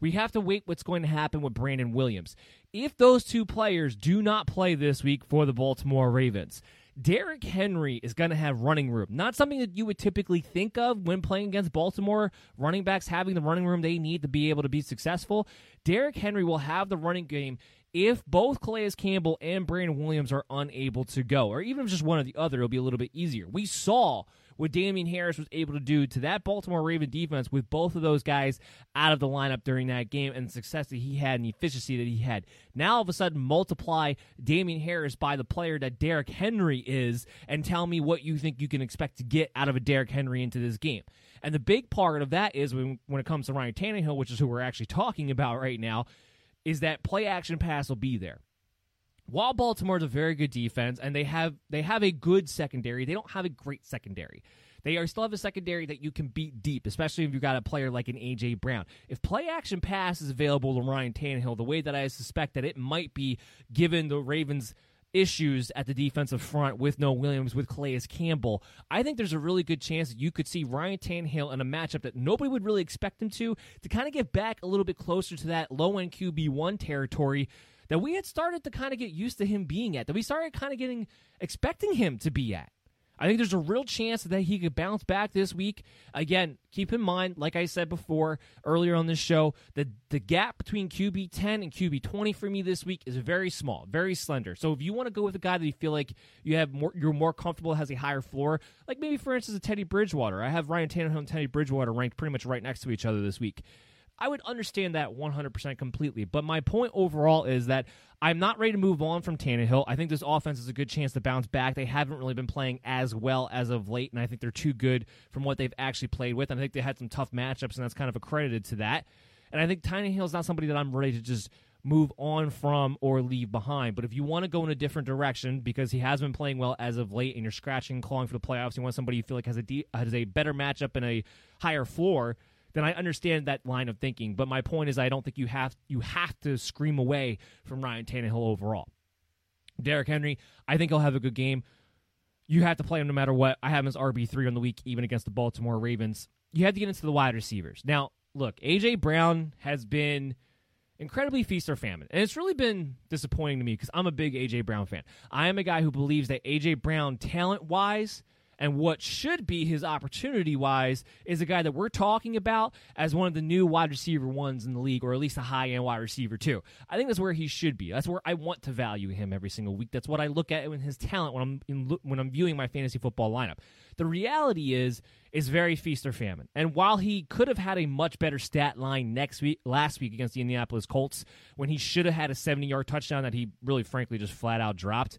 We have to wait what's going to happen with Brandon Williams. If those two players do not play this week for the Baltimore Ravens, Derrick Henry is going to have running room. Not something that you would typically think of when playing against Baltimore. Running backs having the running room they need to be able to be successful. Derrick Henry will have the running game if both Calais Campbell and Brandon Williams are unable to go, or even if just one or the other, it'll be a little bit easier. We saw what Damien Harris was able to do to that Baltimore Raven defense with both of those guys out of the lineup during that game and the success that he had and the efficiency that he had. Now, all of a sudden, multiply Damien Harris by the player that Derrick Henry is and tell me what you think you can expect to get out of a Derrick Henry into this game. And the big part of that is when, when it comes to Ryan Tannehill, which is who we're actually talking about right now, is that play action pass will be there while Baltimore is a very good defense and they have they have a good secondary, they don't have a great secondary. They are still have a secondary that you can beat deep, especially if you've got a player like an AJ Brown. If play action pass is available to Ryan Tannehill, the way that I suspect that it might be, given the Ravens' issues at the defensive front with no Williams, with Calais Campbell, I think there's a really good chance that you could see Ryan Tannehill in a matchup that nobody would really expect him to, to kind of get back a little bit closer to that low end QB1 territory that we had started to kind of get used to him being at, that we started kind of getting expecting him to be at. I think there's a real chance that he could bounce back this week. Again, keep in mind, like I said before earlier on this show, that the gap between QB 10 and QB 20 for me this week is very small, very slender. So if you want to go with a guy that you feel like you have more, you're more comfortable, has a higher floor, like maybe for instance a Teddy Bridgewater. I have Ryan Tannehill and Teddy Bridgewater ranked pretty much right next to each other this week. I would understand that 100% completely. But my point overall is that I'm not ready to move on from Tannehill. I think this offense is a good chance to bounce back. They haven't really been playing as well as of late, and I think they're too good from what they've actually played with. And I think they had some tough matchups, and that's kind of accredited to that. And I think is not somebody that I'm ready to just move on from or leave behind. But if you want to go in a different direction because he has been playing well as of late and you're scratching and clawing for the playoffs, you want somebody you feel like has a de- has a better matchup and a higher floor, then I understand that line of thinking. But my point is, I don't think you have you have to scream away from Ryan Tannehill overall. Derrick Henry, I think he'll have a good game. You have to play him no matter what. I have him as RB three on the week, even against the Baltimore Ravens. You have to get into the wide receivers now. Look, AJ Brown has been incredibly feast or famine. And it's really been disappointing to me because I'm a big AJ Brown fan. I am a guy who believes that AJ Brown, talent wise, and what should be his opportunity wise is a guy that we're talking about as one of the new wide receiver ones in the league, or at least a high end wide receiver, too. I think that's where he should be. That's where I want to value him every single week. That's what I look at in his talent when I'm in, when I'm viewing my fantasy football lineup. The reality is is very feast or famine. And while he could have had a much better stat line next week last week against the Indianapolis Colts when he should have had a 70-yard touchdown that he really frankly just flat out dropped,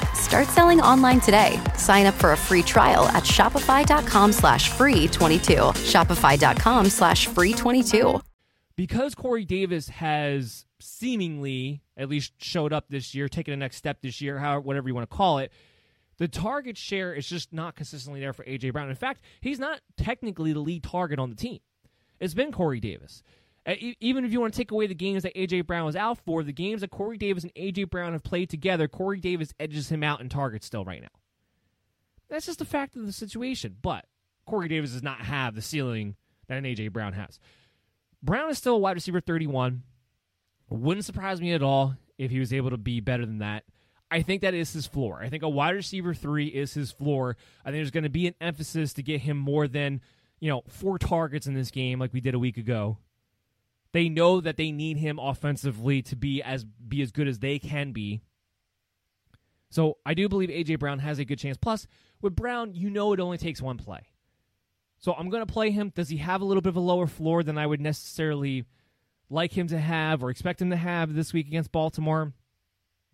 Start selling online today. Sign up for a free trial at shopify.com slash free 22. Shopify.com slash free 22. Because Corey Davis has seemingly at least showed up this year, taken a next step this year, however, whatever you want to call it, the target share is just not consistently there for A.J. Brown. In fact, he's not technically the lead target on the team. It's been Corey Davis. Uh, even if you want to take away the games that AJ Brown was out for, the games that Corey Davis and AJ Brown have played together, Corey Davis edges him out in targets still right now. That's just a fact of the situation. But Corey Davis does not have the ceiling that an AJ Brown has. Brown is still a wide receiver 31. Wouldn't surprise me at all if he was able to be better than that. I think that is his floor. I think a wide receiver three is his floor. I think there's going to be an emphasis to get him more than, you know, four targets in this game like we did a week ago. They know that they need him offensively to be as be as good as they can be. So I do believe AJ Brown has a good chance. Plus, with Brown, you know it only takes one play. So I'm going to play him. Does he have a little bit of a lower floor than I would necessarily like him to have or expect him to have this week against Baltimore?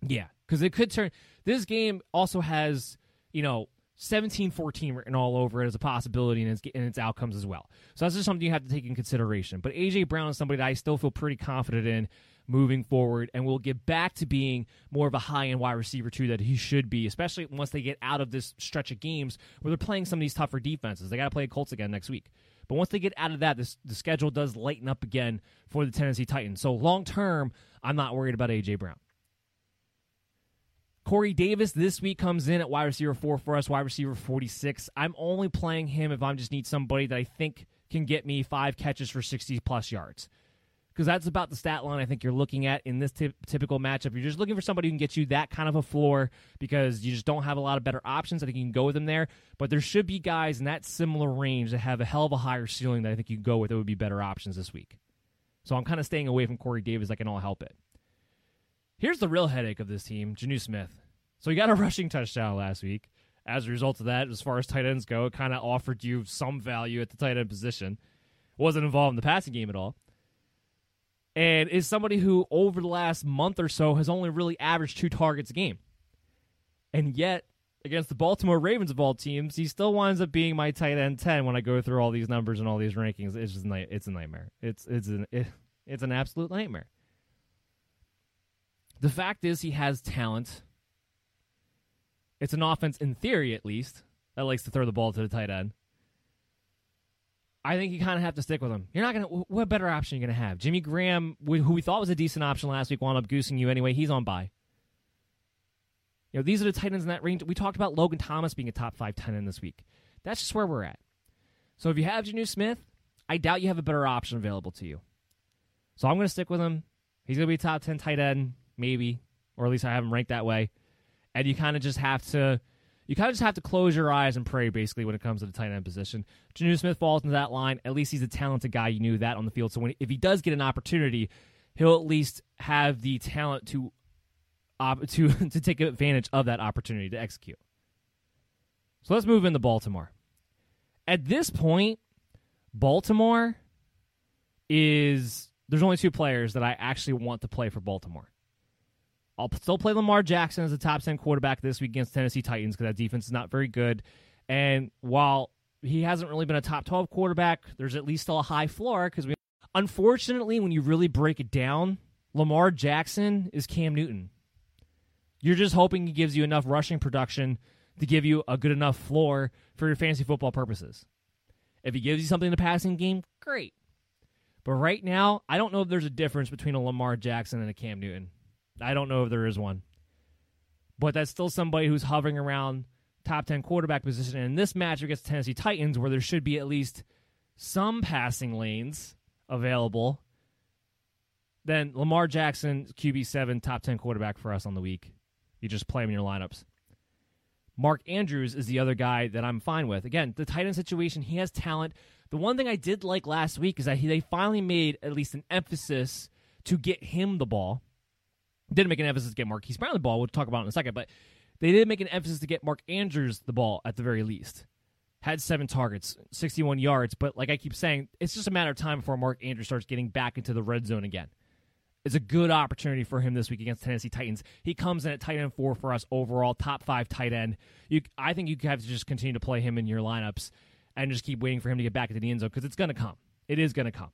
Yeah, because it could turn. This game also has, you know, 17 14 written all over it as a possibility and its, in its outcomes as well. So that's just something you have to take in consideration. But AJ Brown is somebody that I still feel pretty confident in moving forward and will get back to being more of a high end wide receiver, too, that he should be, especially once they get out of this stretch of games where they're playing some of these tougher defenses. They got to play Colts again next week. But once they get out of that, this, the schedule does lighten up again for the Tennessee Titans. So long term, I'm not worried about AJ Brown. Corey Davis this week comes in at wide receiver four for us, wide receiver 46. I'm only playing him if I just need somebody that I think can get me five catches for 60 plus yards. Because that's about the stat line I think you're looking at in this t- typical matchup. You're just looking for somebody who can get you that kind of a floor because you just don't have a lot of better options. I think you can go with them there. But there should be guys in that similar range that have a hell of a higher ceiling that I think you can go with that would be better options this week. So I'm kind of staying away from Corey Davis. I can all help it. Here's the real headache of this team Jonnu Smith. So he got a rushing touchdown last week. As a result of that, as far as tight ends go, it kind of offered you some value at the tight end position. Wasn't involved in the passing game at all. And is somebody who, over the last month or so, has only really averaged two targets a game. And yet, against the Baltimore Ravens of all teams, he still winds up being my tight end 10 when I go through all these numbers and all these rankings. It's just it's a nightmare. It's it's an it, it's an absolute nightmare. The fact is he has talent it's an offense, in theory at least, that likes to throw the ball to the tight end. I think you kind of have to stick with him. You're not to. What better option are you to have? Jimmy Graham, who we thought was a decent option last week, wound up goosing you anyway. He's on bye. You know, these are the tight ends in that range. We talked about Logan Thomas being a top five tight end this week. That's just where we're at. So if you have Jonnu Smith, I doubt you have a better option available to you. So I'm going to stick with him. He's going to be top 10 tight end, maybe, or at least I have him ranked that way and you kind of just have to you kind of just have to close your eyes and pray basically when it comes to the tight end position. Jonnu Smith falls into that line. At least he's a talented guy. You knew that on the field. So when, if he does get an opportunity, he'll at least have the talent to uh, to to take advantage of that opportunity to execute. So let's move into Baltimore. At this point, Baltimore is there's only two players that I actually want to play for Baltimore. I'll still play Lamar Jackson as a top 10 quarterback this week against Tennessee Titans because that defense is not very good. And while he hasn't really been a top 12 quarterback, there's at least still a high floor because we. Unfortunately, when you really break it down, Lamar Jackson is Cam Newton. You're just hoping he gives you enough rushing production to give you a good enough floor for your fantasy football purposes. If he gives you something in the passing game, great. But right now, I don't know if there's a difference between a Lamar Jackson and a Cam Newton. I don't know if there is one. But that's still somebody who's hovering around top 10 quarterback position. And in this match against Tennessee Titans, where there should be at least some passing lanes available, then Lamar Jackson, QB seven, top ten quarterback for us on the week. You just play him in your lineups. Mark Andrews is the other guy that I'm fine with. Again, the tight end situation, he has talent. The one thing I did like last week is that he, they finally made at least an emphasis to get him the ball. Didn't make an emphasis to get Marquise Brown the ball. We'll talk about in a second, but they did make an emphasis to get Mark Andrews the ball at the very least. Had seven targets, 61 yards, but like I keep saying, it's just a matter of time before Mark Andrews starts getting back into the red zone again. It's a good opportunity for him this week against Tennessee Titans. He comes in at tight end four for us overall, top five tight end. You, I think you have to just continue to play him in your lineups and just keep waiting for him to get back into the end zone because it's going to come. It is going to come.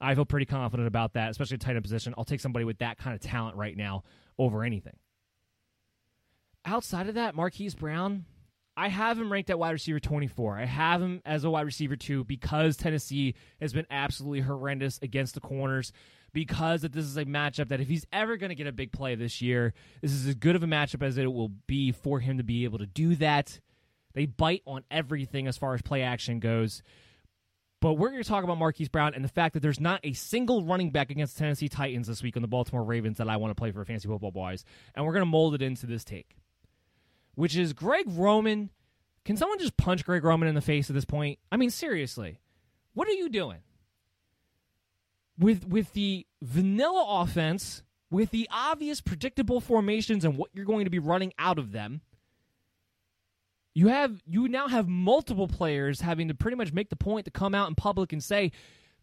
I feel pretty confident about that, especially a tight end position. I'll take somebody with that kind of talent right now over anything. Outside of that, Marquise Brown, I have him ranked at wide receiver 24. I have him as a wide receiver 2 because Tennessee has been absolutely horrendous against the corners. Because that this is a matchup that if he's ever going to get a big play this year, this is as good of a matchup as it will be for him to be able to do that. They bite on everything as far as play action goes. But we're going to talk about Marquise Brown and the fact that there's not a single running back against Tennessee Titans this week on the Baltimore Ravens that I want to play for fantasy football boys. And we're going to mold it into this take, which is Greg Roman. Can someone just punch Greg Roman in the face at this point? I mean, seriously, what are you doing? With, with the vanilla offense, with the obvious predictable formations and what you're going to be running out of them, you have you now have multiple players having to pretty much make the point to come out in public and say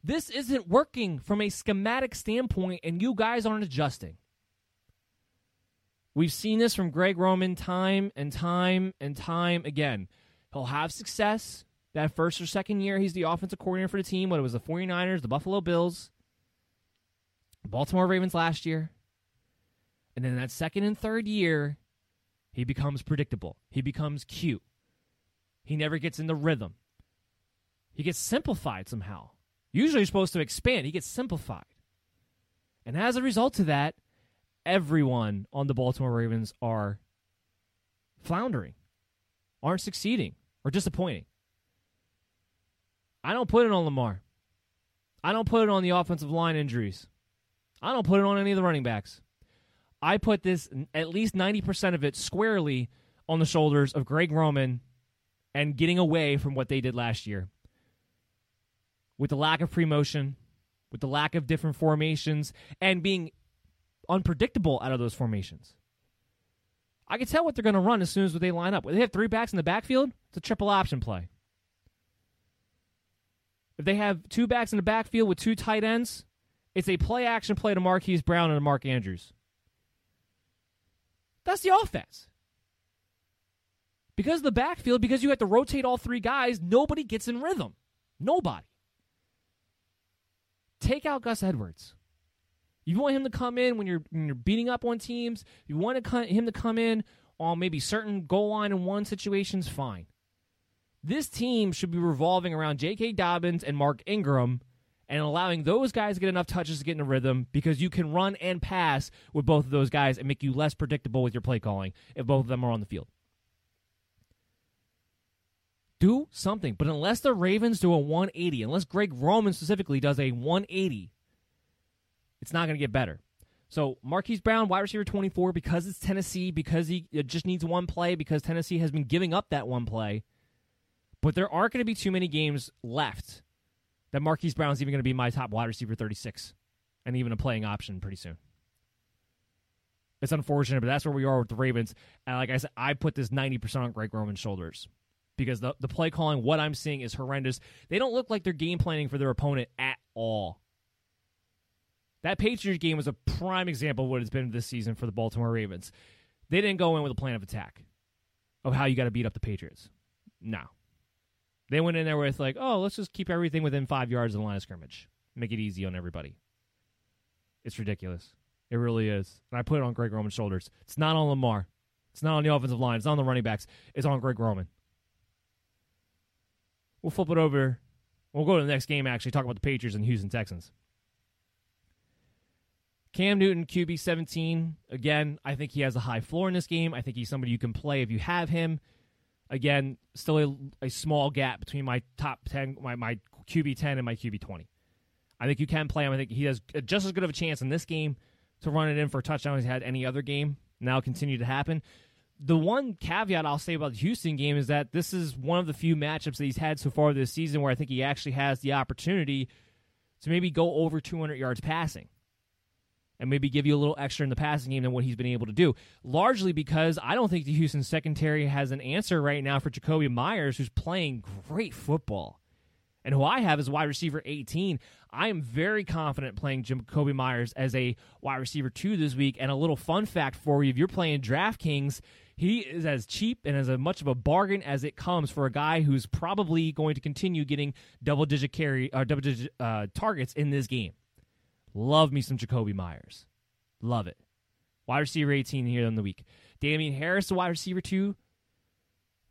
this isn't working from a schematic standpoint and you guys aren't adjusting. We've seen this from Greg Roman time and time and time again. He'll have success that first or second year he's the offensive coordinator for the team, whether it was the 49ers, the Buffalo Bills, Baltimore Ravens last year. And then that second and third year, he becomes predictable. He becomes cute. He never gets in the rhythm. He gets simplified somehow. Usually you're supposed to expand. He gets simplified. And as a result of that, everyone on the Baltimore Ravens are floundering, aren't succeeding, or disappointing. I don't put it on Lamar. I don't put it on the offensive line injuries. I don't put it on any of the running backs. I put this at least 90% of it squarely on the shoulders of Greg Roman and getting away from what they did last year. With the lack of pre-motion, with the lack of different formations, and being unpredictable out of those formations. I can tell what they're going to run as soon as they line up. If they have three backs in the backfield, it's a triple option play. If they have two backs in the backfield with two tight ends, it's a play action play to Marquise Brown and to Mark Andrews. That's the offense. Because of the backfield, because you have to rotate all three guys, nobody gets in rhythm. Nobody. Take out Gus Edwards. You want him to come in when you're when you're beating up on teams. You want him to come in on maybe certain goal line and one situations. Fine. This team should be revolving around J.K. Dobbins and Mark Ingram and allowing those guys to get enough touches to get in a rhythm because you can run and pass with both of those guys and make you less predictable with your play calling if both of them are on the field. Do something. But unless the Ravens do a 180, unless Greg Roman specifically does a 180, it's not going to get better. So Marquise Brown, wide receiver 24, because it's Tennessee, because he uh, just needs one play, because Tennessee has been giving up that one play. But there aren't going to be too many games left that Marquise Brown is even going to be my top wide receiver 36 and even a playing option pretty soon. It's unfortunate, but that's where we are with the Ravens. And like I said, I put this 90% on Greg Roman's shoulders because the, the play calling, what I'm seeing is horrendous. They don't look like they're game planning for their opponent at all. That Patriots game was a prime example of what it's been this season for the Baltimore Ravens. They didn't go in with a plan of attack of how you got to beat up the Patriots. No. They went in there with like, oh, let's just keep everything within five yards of the line of scrimmage, make it easy on everybody. It's ridiculous. It really is. And I put it on Greg Roman's shoulders. It's not on Lamar. It's not on the offensive line. It's not on the running backs. It's on Greg Roman. We'll flip it over. We'll go to the next game, actually, talk about the Patriots and Houston Texans. Cam Newton, QB 17. Again, I think he has a high floor in this game. I think he's somebody you can play if you have him. Again, still a, a small gap between my top 10, my, my QB 10 and my QB 20. I think you can play him. I think he has uh, just as good of a chance in this game to run it in for a touchdown as he had any other game. Now continue to happen. The one caveat I'll say about the Houston game is that this is one of the few matchups that he's had so far this season where I think he actually has the opportunity to maybe go over 200 yards passing and maybe give you a little extra in the passing game than what he's been able to do. Largely because I don't think the Houston secondary has an answer right now for Jakobi Meyers, who's playing great football. And who I have is wide receiver 18. I am very confident playing Jakobi Meyers as a wide receiver 2 this week. And a little fun fact for you if you're playing DraftKings, he is as cheap and as much of a bargain as it comes for a guy who's probably going to continue getting double digit carry or uh, double digit uh, targets in this game. Love me some Jakobi Meyers. Love it. Wide receiver 18 here in the week. Damien Harris, the wide receiver 2.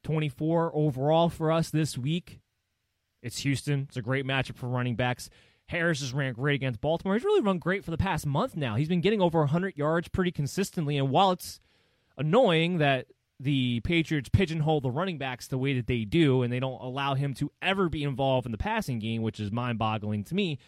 24 overall for us this week. It's Houston. It's a great matchup for running backs. Harris has ran great against Baltimore. He's really run great for the past month now. He's been getting over 100 yards pretty consistently. And while it's annoying that the Patriots pigeonhole the running backs the way that they do, and they don't allow him to ever be involved in the passing game, which is mind boggling to me,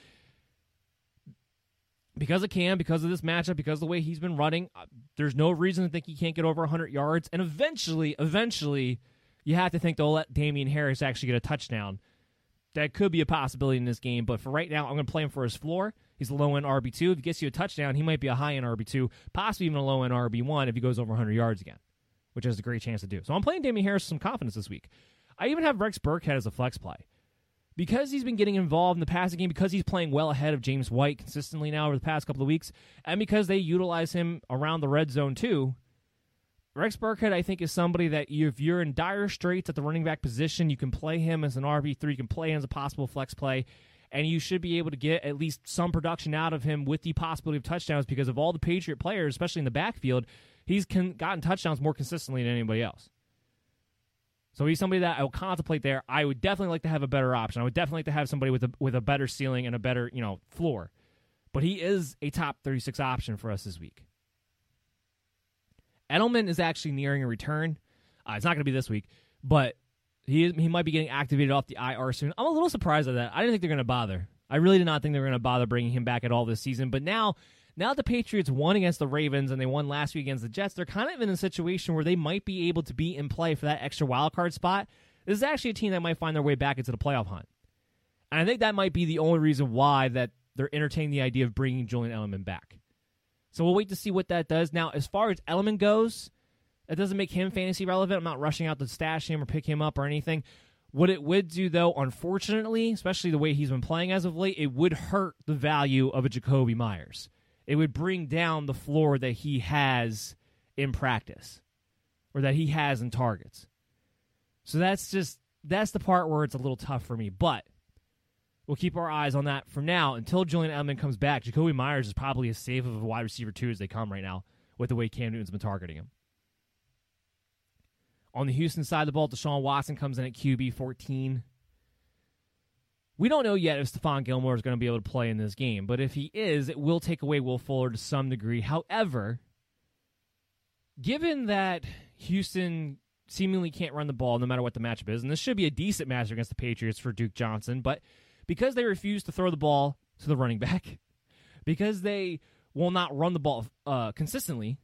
because of Cam, because of this matchup, because of the way he's been running, uh, there's no reason to think he can't get over 100 yards. And eventually, eventually, you have to think they'll let Damien Harris actually get a touchdown that could be a possibility in this game. But for right now, I'm going to play him for his floor. He's a low end RB2. If he gets you a touchdown, he might be a high end RB2, possibly even a low end RB1 if he goes over 100 yards again, which has a great chance to do. So I'm playing Damien Harris with some confidence this week. I even have Rex Burkhead as a flex play. Because he's been getting involved in the passing game, because he's playing well ahead of James White consistently now over the past couple of weeks, and because they utilize him around the red zone too, Rex Burkhead, I think, is somebody that if you're in dire straits at the running back position, you can play him as an RB3, you can play him as a possible flex play, and you should be able to get at least some production out of him with the possibility of touchdowns because of all the Patriot players, especially in the backfield, he's con- gotten touchdowns more consistently than anybody else. So he's somebody that I will contemplate there. I would definitely like to have a better option. I would definitely like to have somebody with a with a better ceiling and a better, you know, floor. But he is a top 36 option for us this week. Edelman is actually nearing a return. Uh, it's not going to be this week, but he he might be getting activated off the IR soon. I'm a little surprised at that. I didn't think they're going to bother. I really did not think they were going to bother bringing him back at all this season. But now, now the Patriots won against the Ravens and they won last week against the Jets, they're kind of in a situation where they might be able to be in play for that extra wild card spot. This is actually a team that might find their way back into the playoff hunt. And I think that might be the only reason why that they're entertaining the idea of bringing Julian Edelman back. So we'll wait to see what that does. Now, as far as Edelman goes, that doesn't make him fantasy relevant. I'm not rushing out to stash him or pick him up or anything. What it would do, though, unfortunately, especially the way he's been playing as of late, it would hurt the value of a Jakobi Meyers. It would bring down the floor that he has in practice or that he has in targets. So that's just that's the part where it's a little tough for me. But we'll keep our eyes on that from now until Julian Edelman comes back. Jakobi Meyers is probably as safe of a wide receiver two as they come right now with the way Cam Newton's been targeting him. On the Houston side of the ball, Deshaun Watson comes in at QB 14. We don't know yet if Stephon Gilmore is going to be able to play in this game, but if he is, it will take away Will Fuller to some degree. However, given that Houston seemingly can't run the ball no matter what the matchup is, and this should be a decent matchup against the Patriots for Duke Johnson, but because they refuse to throw the ball to the running back, because they will not run the ball uh, consistently,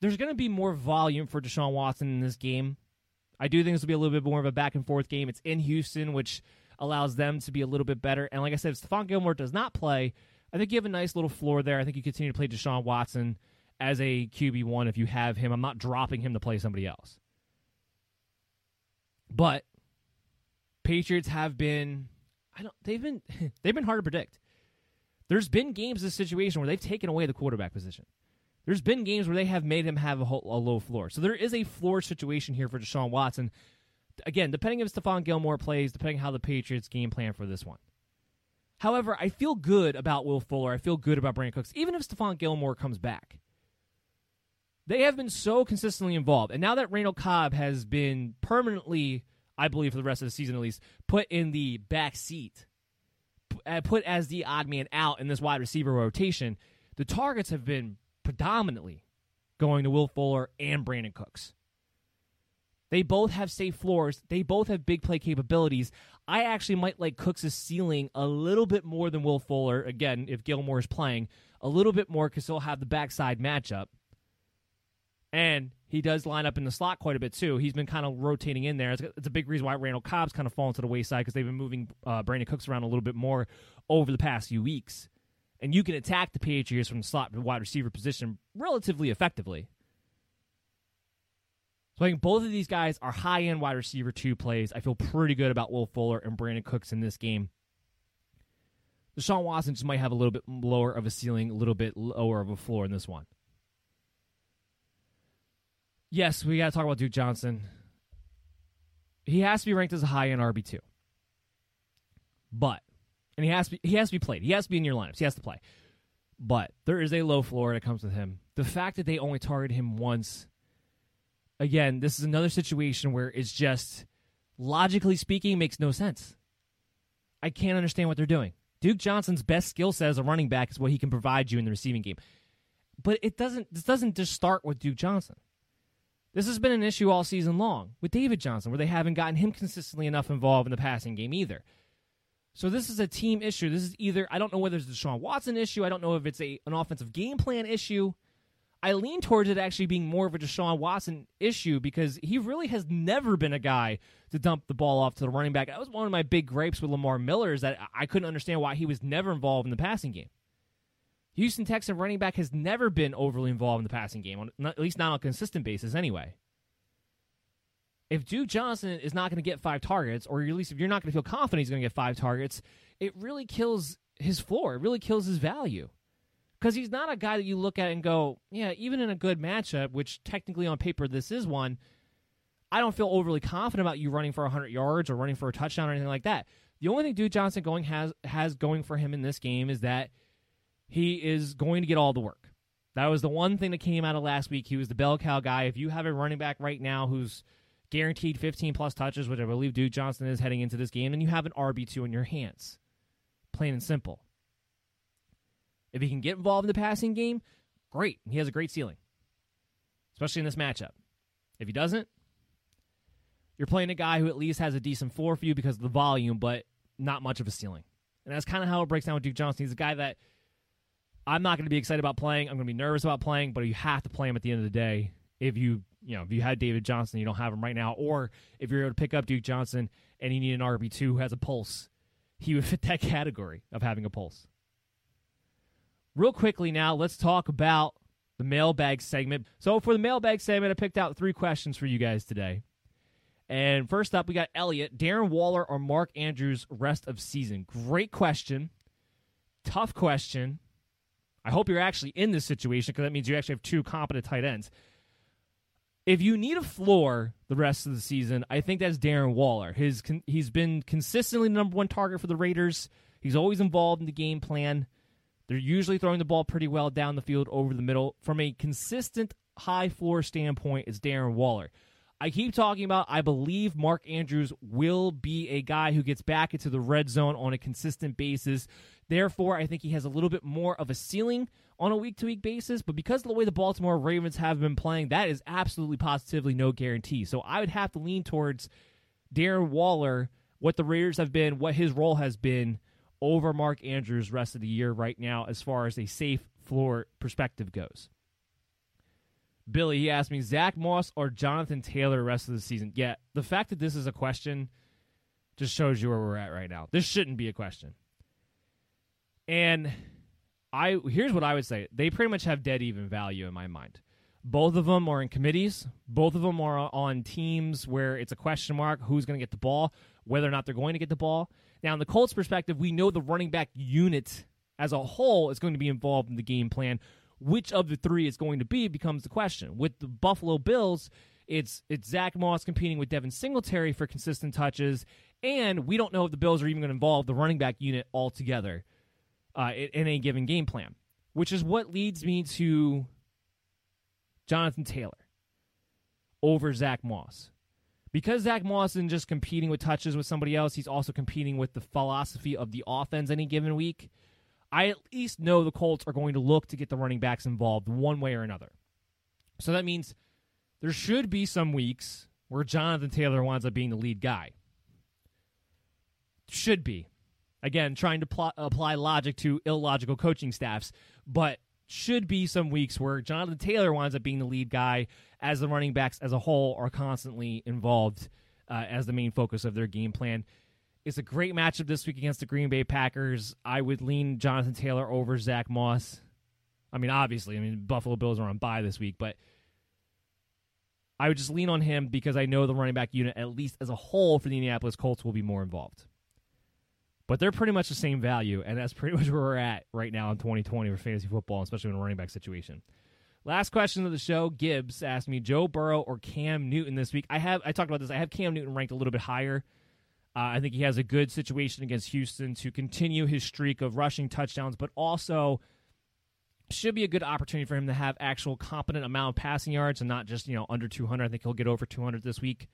there's going to be more volume for Deshaun Watson in this game. I do think this will be a little bit more of a back and forth game. It's in Houston, which allows them to be a little bit better. And like I said, if Stephon Gilmore does not play, I think you have a nice little floor there. I think you continue to play Deshaun Watson as a QB1 if you have him. I'm not dropping him to play somebody else. But Patriots have been I don't. They've been they've been hard to predict. There's been games in this situation where they've taken away the quarterback position. There's been games where they have made him have a, whole, a low floor. So there is a floor situation here for Deshaun Watson. Again, depending if Stephon Gilmore plays, depending how the Patriots game plan for this one. However, I feel good about Will Fuller. I feel good about Brandin Cooks, even if Stephon Gilmore comes back. They have been so consistently involved. And now that Randall Cobb has been permanently I believe for the rest of the season at least, put in the back seat, uh, put as the odd man out in this wide receiver rotation, the targets have been predominantly going to Will Fuller and Brandin Cooks. They both have safe floors. They both have big play capabilities. I actually might like Cooks' ceiling a little bit more than Will Fuller. Again, if Gilmore is playing, a little bit more because he'll have the backside matchup. And he does line up in the slot quite a bit too. He's been kind of rotating in there. It's, a big reason why Randall Cobb's kind of fallen to the wayside because they've been moving uh, Brandin Cooks around a little bit more over the past few weeks. And you can attack the Patriots from the slot wide receiver position relatively effectively. So I think both of these guys are high end wide receiver two plays. I feel pretty good about Will Fuller and Brandin Cooks in this game. Deshaun Watson just might have a little bit lower of a ceiling, a little bit lower of a floor in this one. Yes, we got to talk about Duke Johnson. He has to be ranked as a high end RB two, but and he has to be, he has to be played. He has to be in your lineups. He has to play. But there is a low floor that comes with him. The fact that they only targeted him once, again, this is another situation where it's just logically speaking makes no sense. I can't understand what they're doing. Duke Johnson's best skill set as a running back is what he can provide you in the receiving game. But it doesn't this doesn't just start with Duke Johnson. This has been an issue all season long with David Johnson, where they haven't gotten him consistently enough involved in the passing game either. So this is a team issue. This is either I don't know whether it's a Deshaun Watson issue. I don't know if it's a an offensive game plan issue. I lean towards it actually being more of a Deshaun Watson issue because he really has never been a guy to dump the ball off to the running back. That was one of my big gripes with Lamar Miller is that I couldn't understand why he was never involved in the passing game. Houston Texan running back has never been overly involved in the passing game, at least not on a consistent basis anyway. If Duke Johnson is not going to get five targets, or at least if you're not going to feel confident he's going to get five targets, it really kills his floor. It really kills his value. Because he's not a guy that you look at and go, yeah, even in a good matchup, which technically on paper this is one, I don't feel overly confident about you running for 100 yards or running for a touchdown or anything like that. The only thing Duke Johnson going has has going for him in this game is that he is going to get all the work. That was the one thing that came out of last week. He was the bell cow guy. If you have a running back right now who's guaranteed 15 plus touches, which I believe Duke Johnson is heading into this game, then you have an RB2 in your hands. Plain and simple. If he can get involved in the passing game, great. He has a great ceiling, especially in this matchup. If he doesn't, you're playing a guy who at least has a decent floor for you because of the volume, but not much of a ceiling. And that's kind of how it breaks down with Duke Johnson. He's a guy that I'm not going to be excited about playing. I'm going to be nervous about playing, but you have to play him at the end of the day. If you, you know, if you had David Johnson, you don't have him right now, or if you're able to pick up Duke Johnson and you need an RB two who has a pulse, he would fit that category of having a pulse. Real quickly now, let's talk about the mailbag segment. So for the mailbag segment, I picked out three questions for you guys today. And first up, we got Elliot, Darren Waller, or Mark Andrews rest of season. Great question. Tough question. I hope you're actually in this situation because that means you actually have two competent tight ends. If you need a floor the rest of the season, I think that's Darren Waller. His he's been consistently the number one target for the Raiders. He's always involved in the game plan. They're usually throwing the ball pretty well down the field over the middle. From a consistent high floor standpoint, it's Darren Waller. I keep talking about I believe Mark Andrews will be a guy who gets back into the red zone on a consistent basis. Therefore, I think he has a little bit more of a ceiling on a week to week basis. But because of the way the Baltimore Ravens have been playing, that is absolutely positively no guarantee. So I would have to lean towards Darren Waller, what the Raiders have been, what his role has been over Mark Andrews rest of the year right now as far as a safe floor perspective goes. Billy, he asked me Zack Moss or Jonathan Taylor rest of the season. Yeah, the fact that this is a question just shows you where we're at right now. This shouldn't be a question. And I here's what I would say. They pretty much have dead even value in my mind. Both of them are in committees. Both of them are on teams where it's a question mark who's going to get the ball, whether or not they're going to get the ball. Now, in the Colts' perspective, we know the running back unit as a whole is going to be involved in the game plan which of the three it's going to be becomes the question. With the Buffalo Bills, it's it's Zack Moss competing with Devin Singletary for consistent touches, and we don't know if the Bills are even going to involve the running back unit altogether uh, in a given game plan, which is what leads me to Jonathan Taylor over Zack Moss. Because Zack Moss isn't just competing with touches with somebody else, he's also competing with the philosophy of the offense any given week. I at least know the Colts are going to look to get the running backs involved one way or another. So that means there should be some weeks where Jonathan Taylor winds up being the lead guy. Should be. Again, trying to pl- apply logic to illogical coaching staffs, but should be some weeks where Jonathan Taylor winds up being the lead guy as the running backs as a whole are constantly involved uh, as the main focus of their game plan. It's a great matchup this week against the Green Bay Packers. I would lean Jonathan Taylor over Zack Moss. I mean, obviously, I mean Buffalo Bills are on bye this week, but I would just lean on him because I know the running back unit, at least as a whole, for the Indianapolis Colts, will be more involved. But they're pretty much the same value, and that's pretty much where we're at right now in 2020 for fantasy football, especially in a running back situation. Last question of the show. Gibbs asked me Joe Burrow or Cam Newton this week. I have I talked about this. I have Cam Newton ranked a little bit higher. Uh, I think he has a good situation against Houston to continue his streak of rushing touchdowns, but also should be a good opportunity for him to have actual competent amount of passing yards and not just you know under 200. I think he'll get over 200 this week.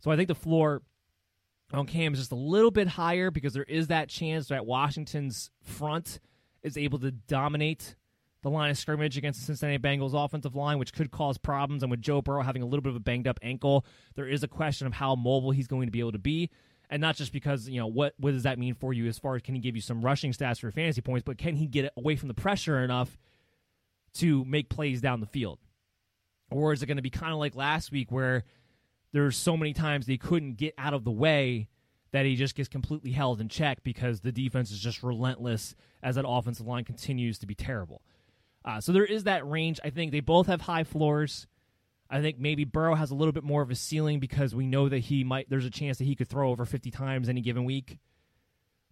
So I think the floor on Cam is just a little bit higher because there is that chance that Washington's front is able to dominate the line of scrimmage against the Cincinnati Bengals offensive line, which could cause problems. And with Joe Burrow having a little bit of a banged up ankle, there is a question of how mobile he's going to be able to be. And not just because, you know, what, what does that mean for you as far as can he give you some rushing stats for fantasy points, but can he get away from the pressure enough to make plays down the field? Or is it going to be kind of like last week where there's so many times they couldn't get out of the way that he just gets completely held in check because the defense is just relentless as that offensive line continues to be terrible. Uh, so there is that range. I think they both have high floors. I think maybe Burrow has a little bit more of a ceiling because we know that he might. There's a chance that he could throw over 50 times any given week.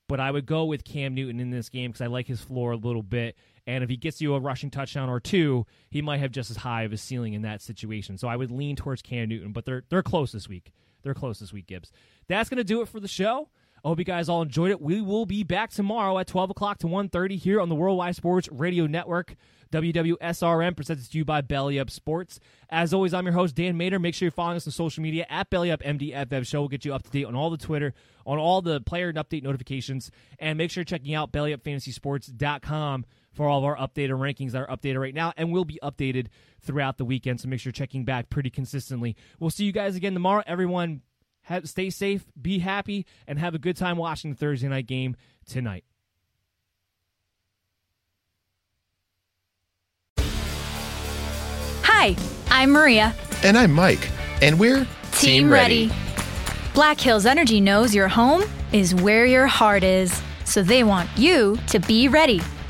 But I would go with Cam Newton in this game because I like his floor a little bit. And if he gets you a rushing touchdown or two, he might have just as high of a ceiling in that situation. So I would lean towards Cam Newton, but they're they're close this week. They're close this week, Gibbs. That's to do it for the show. I hope you guys all enjoyed it. We will be back tomorrow at 12 o'clock to 1.30 here on the Worldwide Sports Radio Network. WWSRM presented to you by Belly Up Sports. As always, I'm your host, Dan Mater. Make sure you're following us on social media at Belly Up MDFF Show. We'll get you up to date on all the Twitter, on all the player and update notifications. And make sure you're checking out BellyUpFantasySports.com for all of our updated rankings that are updated right now and will be updated throughout the weekend. So make sure you're checking back pretty consistently. We'll see you guys again tomorrow. Everyone, have, stay safe, be happy, and have a good time watching the Thursday night game tonight. Hi, I'm Maria. And I'm Mike. And we're Team, Team ready. ready. Black Hills Energy knows your home is where your heart is, so they want you to be ready.